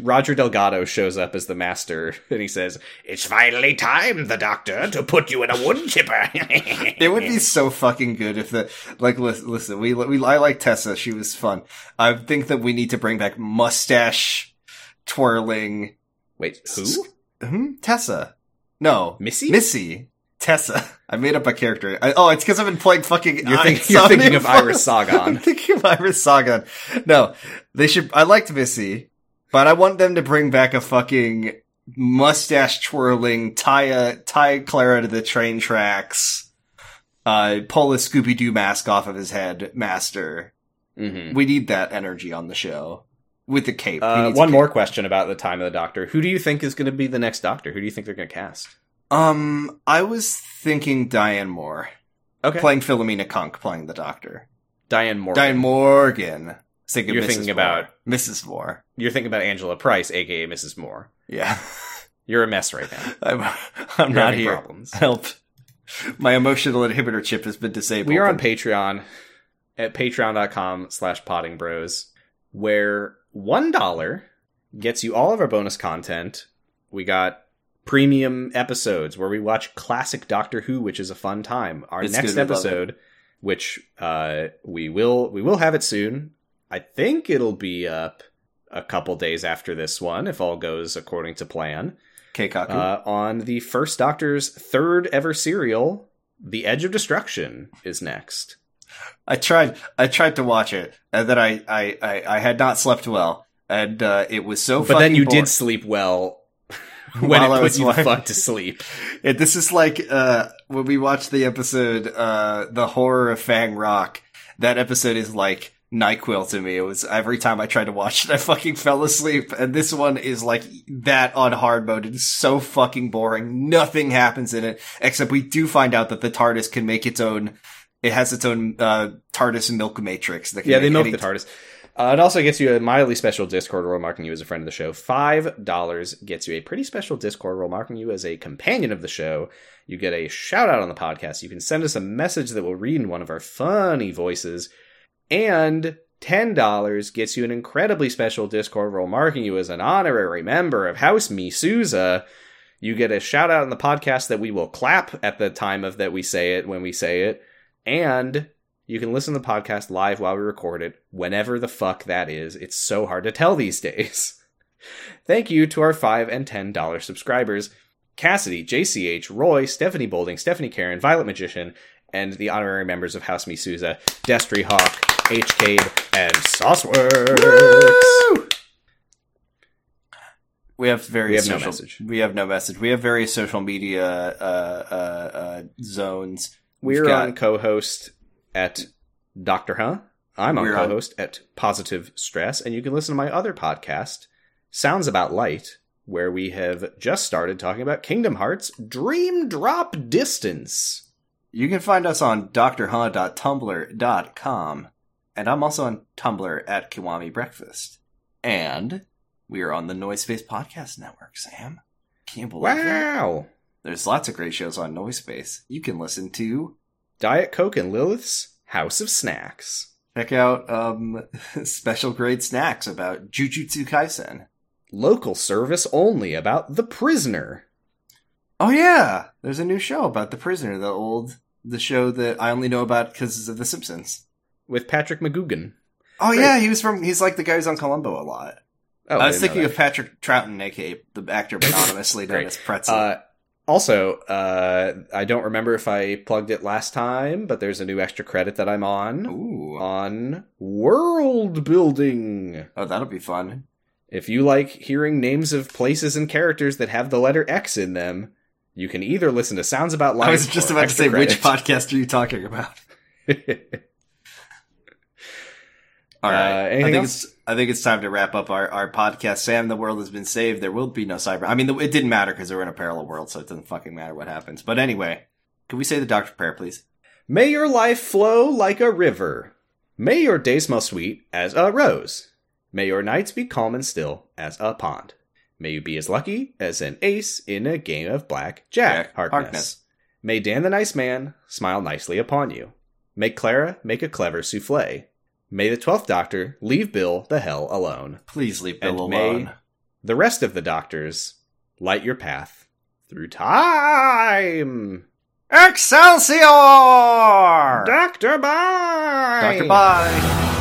Roger Delgado shows up as the master, and he says, "It's finally time, the Doctor, to put you in a wood chipper." It would be so fucking good if the like listen, listen we we I like Tessa, she was fun. I think that we need to bring back mustache twirling Wait, who? hmm? Tessa. No, Missy? Missy. Tessa. I made up a character. I, oh, it's because I've been playing fucking. You're, think- you're thinking of Iris Force. I'm Sagan. thinking of Iris Sagan. No, they should. I liked Missy, but I want them to bring back a fucking mustache twirling, tie a tie Clara to the train tracks, uh, pull a Scooby Doo mask off of his head, master. hmm We need that energy on the show with the cape. Uh, one cape. more question about the time of the Doctor. Who do you think is going to be the next Doctor? Who do you think they're going to cast? Um, I was thinking Diane Moore Okay, playing Philomena Cunk, playing the Doctor. Diane Morgan. Diane Morgan. Thinking You're Mrs. thinking Moore. about- Mrs. Moore. You're thinking about Angela Price, aka Mrs. Moore. Yeah. You're a mess right now. I'm, I'm not here. Problems. Help. My emotional inhibitor chip has been disabled. We are on Patreon at patreon.com slash potting bros, where one dollar gets you all of our bonus content. We got premium episodes where we watch classic Doctor Who, which is a fun time. Our It's next good, we love episode, which uh, we will we will have it soon. I think it'll be up a couple days after this one, if all goes according to plan. Keikaku. Uh, on the first Doctor's third ever serial, The Edge of Destruction is next. I tried. I tried to watch it, and then I I I, I had not slept well, and uh, it was so. but then you boring. did sleep well when While I it put was you the fuck to sleep. This is like uh, when we watched the episode, uh, "The Horror of Fang Rock." That episode is like Nyquil to me. It was every time I tried to watch it, I fucking fell asleep. And this one is like that on hard mode. It is so fucking boring. Nothing happens in it except we do find out that the TARDIS can make its own. It has its own uh, TARDIS milk matrix. That can Yeah, they make milk any- the TARDIS. Uh, it also gets you a mildly special Discord role marking you as a friend of the show. Five dollars gets you a pretty special Discord role marking you as a companion of the show. You get a shout out on the podcast. You can send us a message that we'll read in one of our funny voices. And ten dollars gets you an incredibly special Discord role marking you as an honorary member of House Me Souza. You get a shout out in the podcast that we will clap at the time of that we say it when we say it. And you can listen to the podcast live while we record it, whenever the fuck that is. It's so hard to tell these days. Thank you to our 5 and $10 subscribers Cassidy, JCH, Roy, Stephanie Bolding, Stephanie Karen, Violet Magician, and the honorary members of House Me Souza, Destry Hawk, H. Cade, and Sauceworks. Woo! We have very We have no social, message. We have no message. We have various social media uh, uh, uh, zones. We're We've got- on co-host at Doctor Huh. I'm on We're on- co-host at Positive Stress, and you can listen to my other podcast, Sounds About Light, where we have just started talking about Kingdom Hearts Dream Drop Distance. You can find us on drhuh.tumblr.com. And I'm also on Tumblr at Kiwami Breakfast. And we are on the Noise Space Podcast Network, Sam. Can you believe that? Wow! There's lots of great shows on Noise Space. You can listen to Diet Coke and Lilith's House of Snacks. check out um, special grade snacks about Jujutsu Kaisen. Local service only about The Prisoner. Oh yeah, there's a new show about the prisoner, the old the show that I only know about because of The Simpsons. with Patrick McGoohan. Oh Great. yeah, he was from. He's like the guy who's on Columbo a lot. Oh, I was didn't thinking of Patrick Troughton, aka the actor anonymously known as Pretzel. Uh, also, uh, I don't remember if I plugged it last time, but there's a new extra credit that I'm on Ooh, on world building. oh, that'll be fun. If you like hearing names of places and characters that have the letter X in them, you can either listen to Sounds About Life. I was just about to say, Extra which podcast are you talking about? All Uh, I think else? it's I think it's time to wrap up our, our podcast. Sam, the world has been saved. There will be no cyber. I mean, it didn't matter because we're in a parallel world, so it doesn't fucking matter what happens. But anyway, can we say the doctor prayer, please? May your life flow like a river. May your days smell sweet as a rose. May your nights be calm and still as a pond. May you be as lucky as an ace in a game of black jack, Harkness. Harkness. May Dan the Nice Man smile nicely upon you. May Clara make a clever souffle. May the Twelfth Doctor leave Bill the hell alone. Please leave Bill And may- alone. The rest of the doctors light your path through time. Excelsior! Doctor, bye. Doctor, bye.